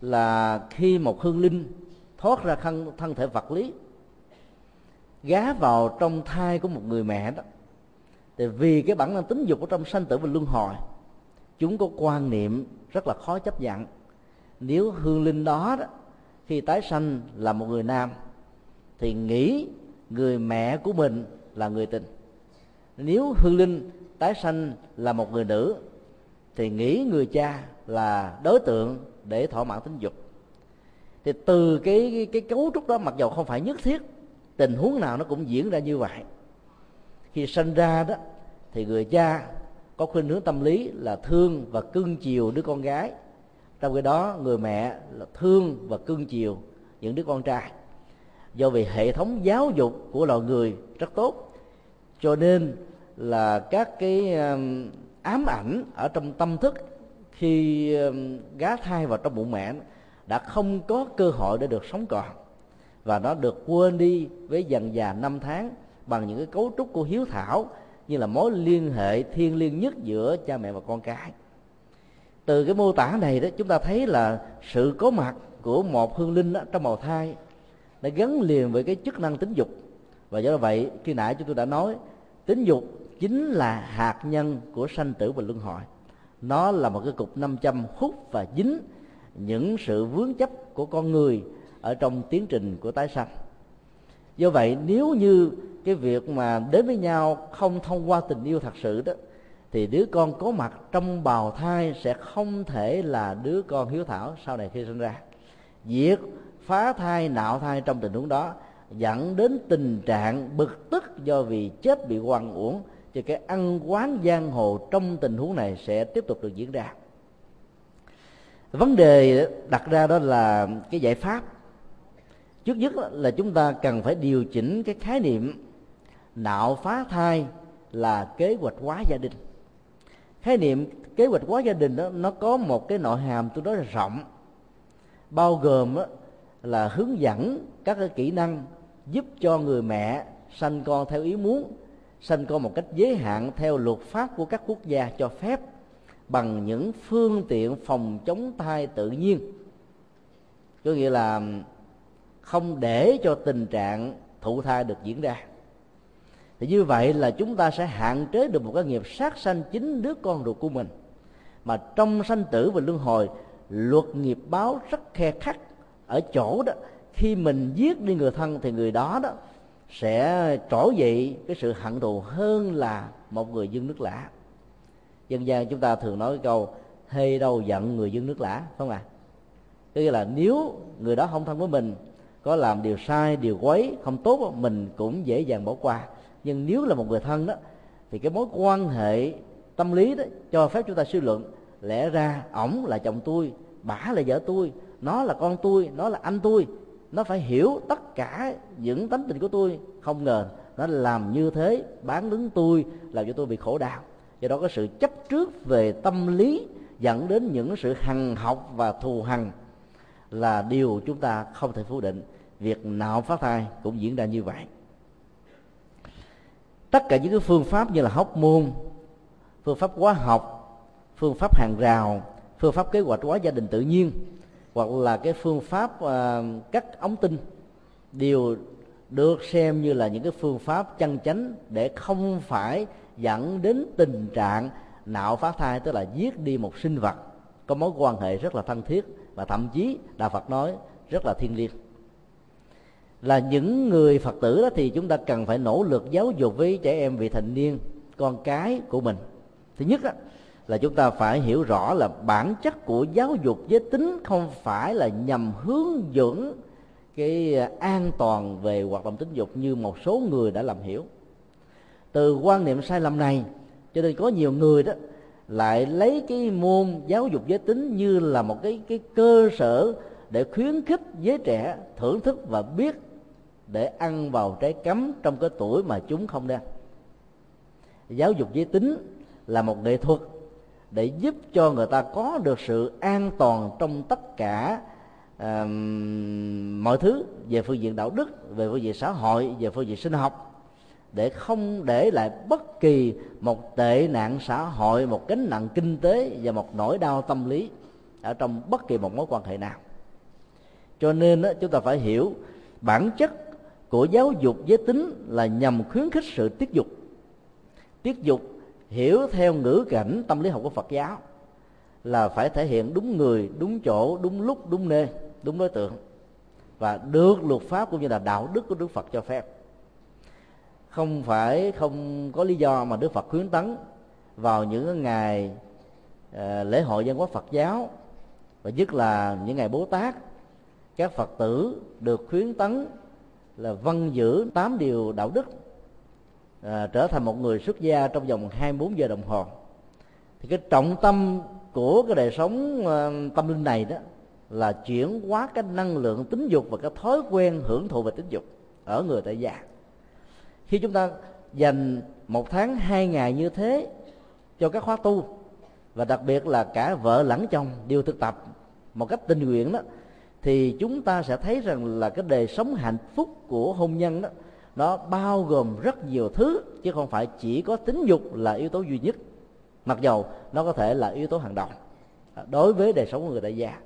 Speaker 2: là khi một hương linh thoát ra thân, thân thể vật lý gá vào trong thai của một người mẹ đó thì vì cái bản năng tính dục ở trong sanh tử và luân hồi chúng có quan niệm rất là khó chấp nhận. Nếu hương linh đó, đó khi tái sanh là một người nam thì nghĩ người mẹ của mình là người tình. Nếu hương linh tái sanh là một người nữ thì nghĩ người cha là đối tượng để thỏa mãn tính dục. Thì từ cái, cái cái cấu trúc đó mặc dầu không phải nhất thiết tình huống nào nó cũng diễn ra như vậy. Khi sanh ra đó thì người cha có khuynh hướng tâm lý là thương và cưng chiều đứa con gái. Trong khi đó người mẹ là thương và cưng chiều những đứa con trai do vì hệ thống giáo dục của loài người rất tốt. Cho nên là các cái um, ám ảnh ở trong tâm thức khi um, gá thai vào trong bụng mẹ đã không có cơ hội để được sống còn. Và nó được quên đi với dần già năm tháng bằng những cái cấu trúc của hiếu thảo như là mối liên hệ thiên liêng nhất giữa cha mẹ và con cái. Từ cái mô tả này đó chúng ta thấy là sự có mặt của một hương linh đó, trong bào thai đã gắn liền với cái chức năng tính dục. Và do vậy, khi nãy chúng tôi đã nói, tính dục chính là hạt nhân của sanh tử và luân hồi. Nó là một cái cục năm châm hút và dính những sự vướng chấp của con người ở trong tiến trình của tái sanh. Do vậy, nếu như cái việc mà đến với nhau không thông qua tình yêu thật sự đó, thì đứa con có mặt trong bào thai sẽ không thể là đứa con hiếu thảo sau này khi sinh ra. Việc phá thai nạo thai trong tình huống đó dẫn đến tình trạng bực tức do vì chết bị quan uổng thì cái ăn quán giang hồ trong tình huống này sẽ tiếp tục được diễn ra. Vấn đề đặt ra đó là cái giải pháp. Trước nhất là chúng ta cần phải điều chỉnh cái khái niệm nạo phá thai là kế hoạch hóa gia đình. Khái niệm kế hoạch hóa gia đình đó nó có một cái nội hàm tôi nói là rộng bao gồm đó, là hướng dẫn các cái kỹ năng giúp cho người mẹ sanh con theo ý muốn, sanh con một cách giới hạn theo luật pháp của các quốc gia cho phép, bằng những phương tiện phòng chống thai tự nhiên. Có nghĩa là không để cho tình trạng thụ thai được diễn ra. Thì như vậy là chúng ta sẽ hạn chế được một cái nghiệp sát sanh chính đứa con ruột của mình. Mà trong sanh tử và luân hồi, luật nghiệp báo rất khe khắc ở chỗ đó, khi mình giết đi người thân thì người đó đó sẽ trỗi dậy cái sự hận thù hơn là một người dân nước lã dân gian chúng ta thường nói cái câu, hê đâu giận người dân nước lã không ạ à? tức là nếu người đó không thân với mình, có làm điều sai, điều quấy, không tốt mình cũng dễ dàng bỏ qua nhưng nếu là một người thân đó, thì cái mối quan hệ tâm lý đó cho phép chúng ta suy luận, lẽ ra ổng là chồng tôi, bả là vợ tôi nó là con tôi, nó là anh tôi. Nó phải hiểu tất cả những tánh tình của tôi. Không ngờ nó làm như thế, bán đứng tôi làm cho tôi bị khổ đau. Do đó có sự chấp trước về tâm lý dẫn đến những sự hằng học và thù hằn là điều chúng ta không thể phủ định. Việc nạo phát thai cũng diễn ra như vậy. Tất cả những cái phương pháp như là hóc môn, phương pháp hóa học, phương pháp hàng rào, phương pháp kế hoạch hóa gia đình tự nhiên hoặc là cái phương pháp uh, cắt ống tinh đều được xem như là những cái phương pháp chân chánh để không phải dẫn đến tình trạng nạo phá thai tức là giết đi một sinh vật. Có mối quan hệ rất là thân thiết và thậm chí đạo Phật nói rất là thiêng liêng. Là những người Phật tử đó thì chúng ta cần phải nỗ lực giáo dục với trẻ em vị thành niên con cái của mình. Thứ nhất đó, là chúng ta phải hiểu rõ là bản chất của giáo dục giới tính không phải là nhằm hướng dẫn cái an toàn về hoạt động tính dục như một số người đã làm hiểu. Từ quan niệm sai lầm này, cho nên có nhiều người đó lại lấy cái môn giáo dục giới tính như là một cái cái cơ sở để khuyến khích giới trẻ thưởng thức và biết để ăn vào trái cấm trong cái tuổi mà chúng không đang. Giáo dục giới tính là một nghệ thuật để giúp cho người ta có được sự an toàn trong tất cả uh, mọi thứ về phương diện đạo đức về phương diện xã hội về phương diện sinh học để không để lại bất kỳ một tệ nạn xã hội một gánh nặng kinh tế và một nỗi đau tâm lý ở trong bất kỳ một mối quan hệ nào. Cho nên chúng ta phải hiểu bản chất của giáo dục giới tính là nhằm khuyến khích sự tiết dục. Tiết dục hiểu theo ngữ cảnh tâm lý học của phật giáo là phải thể hiện đúng người, đúng chỗ, đúng lúc, đúng nơi, đúng đối tượng và được luật pháp cũng như là đạo đức của đức phật cho phép. Không phải không có lý do mà đức phật khuyến tấn vào những ngày ờ, lễ hội văn hóa phật giáo và nhất là những ngày bố tát, các phật tử được khuyến tấn là vân giữ tám điều đạo đức à, trở thành một người xuất gia trong vòng 24 giờ đồng hồ. Thì cái trọng tâm của cái đời sống à, tâm linh này đó là chuyển hóa cái năng lượng tính dục và cái thói quen hưởng thụ về tính dục ở người tại gia. Khi chúng ta dành một tháng hai ngày như thế cho các khóa tu và đặc biệt là cả vợ lẫn chồng đều thực tập một cách tình nguyện đó thì chúng ta sẽ thấy rằng là cái đời sống hạnh phúc của hôn nhân đó nó bao gồm rất nhiều thứ, chứ không phải chỉ có tính dục là yếu tố duy nhất. Mặc dầu nó có thể là yếu tố hàng đầu à, đối với đời sống của người đại gia.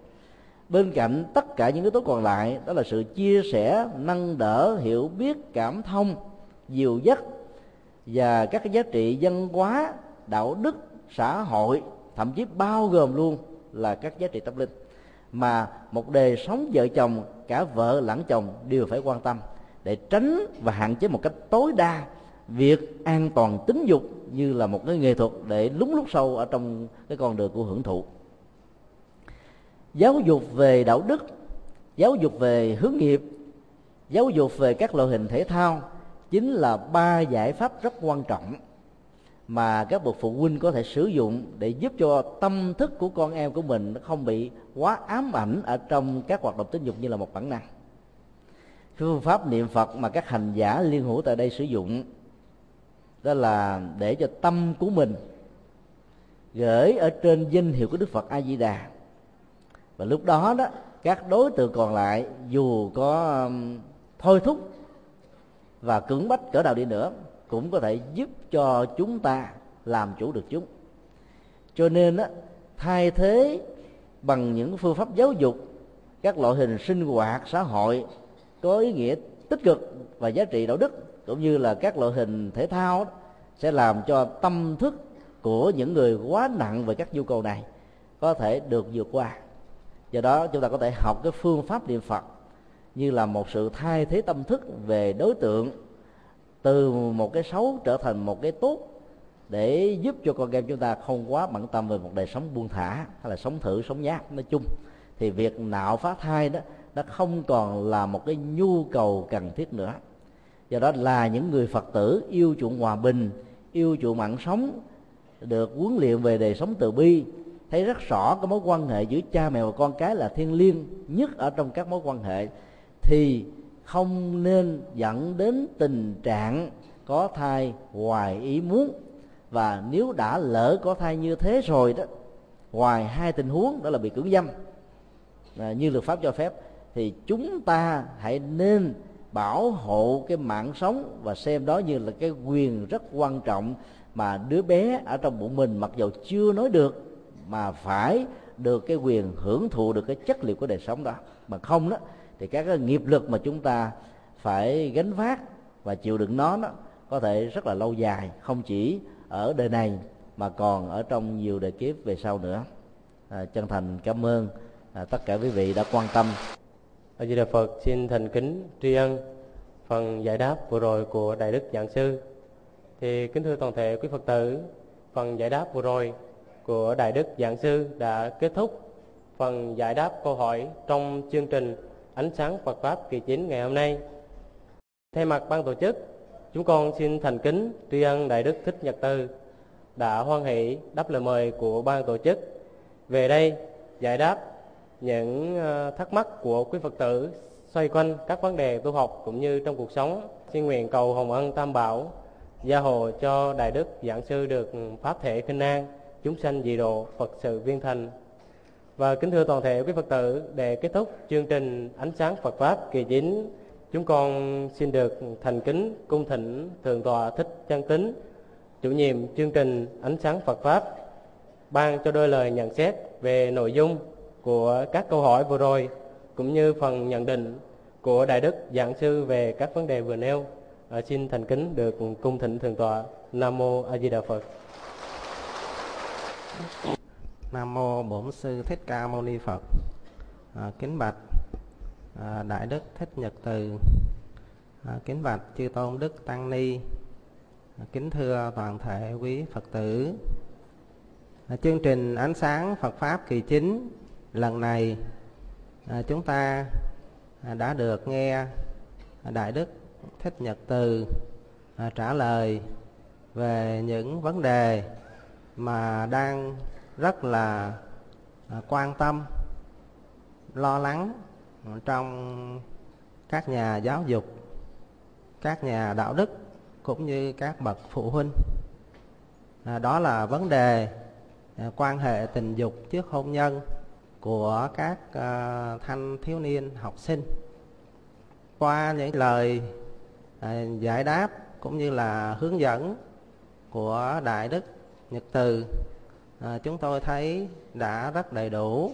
Speaker 2: Bên cạnh tất cả những yếu tố còn lại, đó là sự chia sẻ, nâng đỡ, hiểu biết, cảm thông, dìu dắt và các cái giá trị văn hóa, đạo đức, xã hội, thậm chí bao gồm luôn là các giá trị tâm linh. Mà một đời sống vợ chồng, cả vợ lẫn chồng đều phải quan tâm để tránh và hạn chế một cách tối đa việc an toàn tính dục như là một cái nghệ thuật để lúng lút sâu ở trong cái con đường của hưởng thụ. Giáo dục về đạo đức, giáo dục về hướng nghiệp, giáo dục về các loại hình thể thao chính là ba giải pháp rất quan trọng mà các bậc phụ huynh có thể sử dụng để giúp cho tâm thức của con em của mình nó không bị quá ám ảnh ở trong các hoạt động tính dục như là một bản năng phương pháp niệm phật mà các hành giả liên hữu tại đây sử dụng đó là để cho tâm của mình gửi ở trên danh hiệu của đức phật a di đà và lúc đó đó các đối tượng còn lại dù có thôi thúc và cưỡng bách cỡ nào đi nữa cũng có thể giúp cho chúng ta làm chủ được chúng. Cho nên đó, thay thế bằng những phương pháp giáo dục các loại hình sinh hoạt xã hội có ý nghĩa tích cực và giá trị đạo đức, cũng như là các loại hình thể thao sẽ làm cho tâm thức của những người quá nặng về các nhu cầu này có thể được vượt qua. Do đó, chúng ta có thể học cái phương pháp niệm phật như là một sự thay thế tâm thức về đối tượng từ một cái xấu trở thành một cái tốt để giúp cho con em chúng ta không quá bận tâm về một đời sống buông thả hay là sống thử, sống nhát. Nói chung thì việc nạo phá thai đó nó không còn là một cái nhu cầu cần thiết nữa. Do đó là những người phật tử yêu chuộng hòa bình yêu chuộng mạng sống được huấn luyện về đời sống từ bi thấy rất rõ cái mối quan hệ giữa cha mẹ và con cái là thiêng liêng nhất ở trong các mối quan hệ thì không nên dẫn đến tình trạng có thai ngoài ý muốn. Và nếu đã lỡ có thai như thế rồi đó ngoài hai tình huống đó là bị cưỡng dâm. À, như luật pháp cho phép thì chúng ta hãy nên bảo hộ cái mạng sống và xem đó như là cái quyền rất quan trọng mà đứa bé ở trong bụng mình mặc dầu chưa nói được mà phải được cái quyền hưởng thụ được cái chất liệu của đời sống đó. Mà không đó thì các cái nghiệp lực mà chúng ta phải gánh vác và chịu đựng nó đó có thể rất là lâu dài không chỉ ở đời này mà còn ở trong nhiều đời kiếp về sau nữa. À, chân thành cảm ơn à, tất cả quý vị đã quan tâm
Speaker 1: a di đà phật xin thành kính tri ân phần giải đáp vừa rồi của đại đức giảng sư. Thì kính thưa toàn thể quý phật tử phần giải đáp vừa rồi của đại đức giảng sư đã kết thúc. Phần giải đáp câu hỏi trong chương trình ánh sáng Phật pháp kỳ 9 ngày hôm nay. Thay mặt ban tổ chức, chúng con xin thành kính tri ân đại đức Thích Nhật Từ đã hoan hỷ đáp lời mời của ban tổ chức. Về đây giải đáp những ờ, thắc mắc của quý Phật tử xoay quanh các vấn đề tu học cũng như trong cuộc sống. Xin nguyện cầu hồng ân tam bảo, gia hộ cho đại đức giảng sư được pháp thể kinh an, chúng sanh dị độ Phật sự viên thành và kính thưa toàn thể quý Phật tử, để kết thúc chương trình ánh sáng Phật pháp kỳ 9 chúng con xin được thành kính cung thỉnh thượng tọa thích chân tính chủ nhiệm chương trình ánh sáng Phật pháp, ban cho đôi lời nhận xét về nội dung của các câu hỏi vừa rồi cũng như phần nhận định của đại đức giảng sư về các vấn đề vừa nêu à, xin thành kính được cung thỉnh thượng tọa nam mô a di đà phật
Speaker 3: Nam mô Bổn sư Thích Ca Mâu Ni Phật. À, kính bạch à, Đại đức Thích Nhật Từ. À, kính bạch chư tôn đức tăng ni. À, kính thưa toàn thể quý Phật tử. À, chương trình ánh sáng Phật pháp kỳ 9 lần này à, chúng ta à, đã được nghe Đại đức Thích Nhật Từ à, trả lời về những vấn đề mà đang rất là à, quan tâm lo lắng trong các nhà giáo dục các nhà đạo đức cũng như các bậc phụ huynh. À, đó là vấn đề à, quan hệ tình dục trước hôn nhân của các ờ, thanh thiếu niên học sinh. Qua những lời uh, giải đáp cũng như là hướng dẫn của đại đức nhật từ uh, chúng tôi thấy đã rất đầy đủ.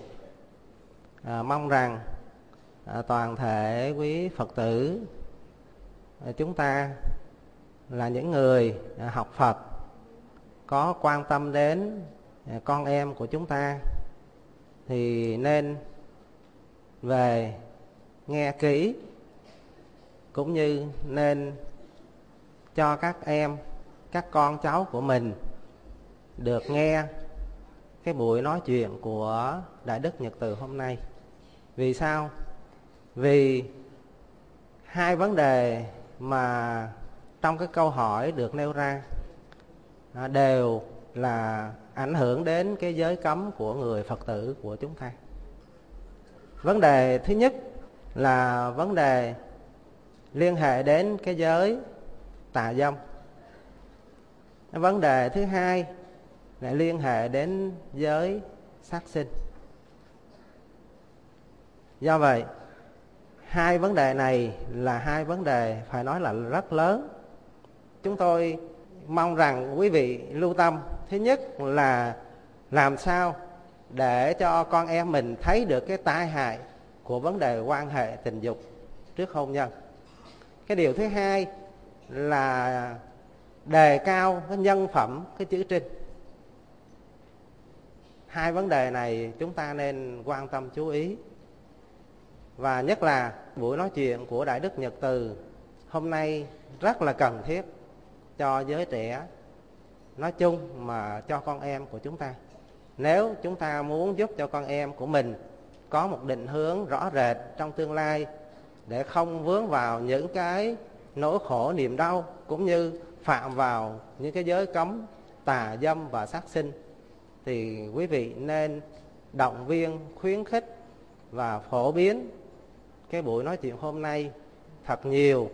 Speaker 3: Uh, mong rằng uh, toàn thể quý phật tử uh, chúng ta là những người uh, học phật có quan tâm đến con em của chúng ta thì nên về nghe kỹ, cũng như nên cho các em, các con cháu của mình được nghe cái buổi nói chuyện của đại đức nhật từ hôm nay. Vì sao? Vì hai vấn đề mà trong cái câu hỏi được nêu ra à, đều là ảnh hưởng đến cái giới cấm của người phật tử của chúng ta. Vấn đề thứ nhất là vấn đề liên hệ đến cái giới tà dâm. Vấn đề thứ hai lại liên hệ đến giới sát sinh. Do vậy, hai vấn đề này là hai vấn đề phải nói là rất lớn. Chúng tôi mong rằng quý vị lưu tâm thứ nhất là làm sao để cho con em mình thấy được cái tai hại của vấn đề quan hệ tình dục trước hôn nhân. Cái điều thứ hai là đề cao cái nhân phẩm, cái chữ trinh. Hai vấn đề này chúng ta nên quan tâm chú ý. Và nhất là buổi nói chuyện của đại đức nhật từ hôm nay rất là cần thiết cho giới trẻ nói chung mà cho con em của chúng ta. Nếu chúng ta muốn giúp cho con em của mình có một định hướng rõ rệt trong tương lai để không vướng vào những cái nỗi khổ, niềm đau cũng như phạm vào những cái giới cấm, tà dâm và sát sinh, thì quý vị nên động viên, khuyến khích và phổ biến cái buổi nói chuyện hôm nay thật nhiều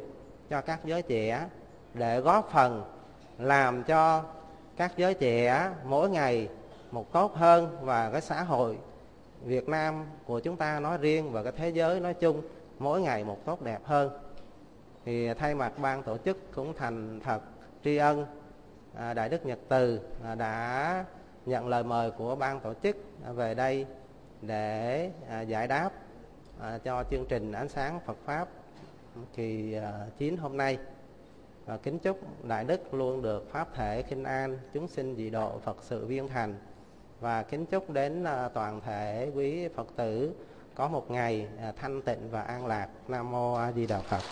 Speaker 3: cho các giới trẻ để góp phần làm cho các giới trẻ mỗi ngày một tốt hơn và cái xã hội Việt Nam của chúng ta nói riêng và cái thế giới nói chung mỗi ngày một tốt đẹp hơn. Thì thay mặt ban tổ chức cũng thành thật tri ân à, đại đức nhật từ à, đã nhận lời mời của ban tổ chức về đây để à, giải đáp cho chương trình ánh sáng Phật pháp kỳ 9 hôm nay và kính chúc đại đức luôn được pháp thể kinh an chúng sinh dị độ Phật sự viên thành. Và kính chúc đến à, toàn thể quý Phật tử có một ngày à, thanh tịnh và an lạc. Nam mô A Di Đà Phật.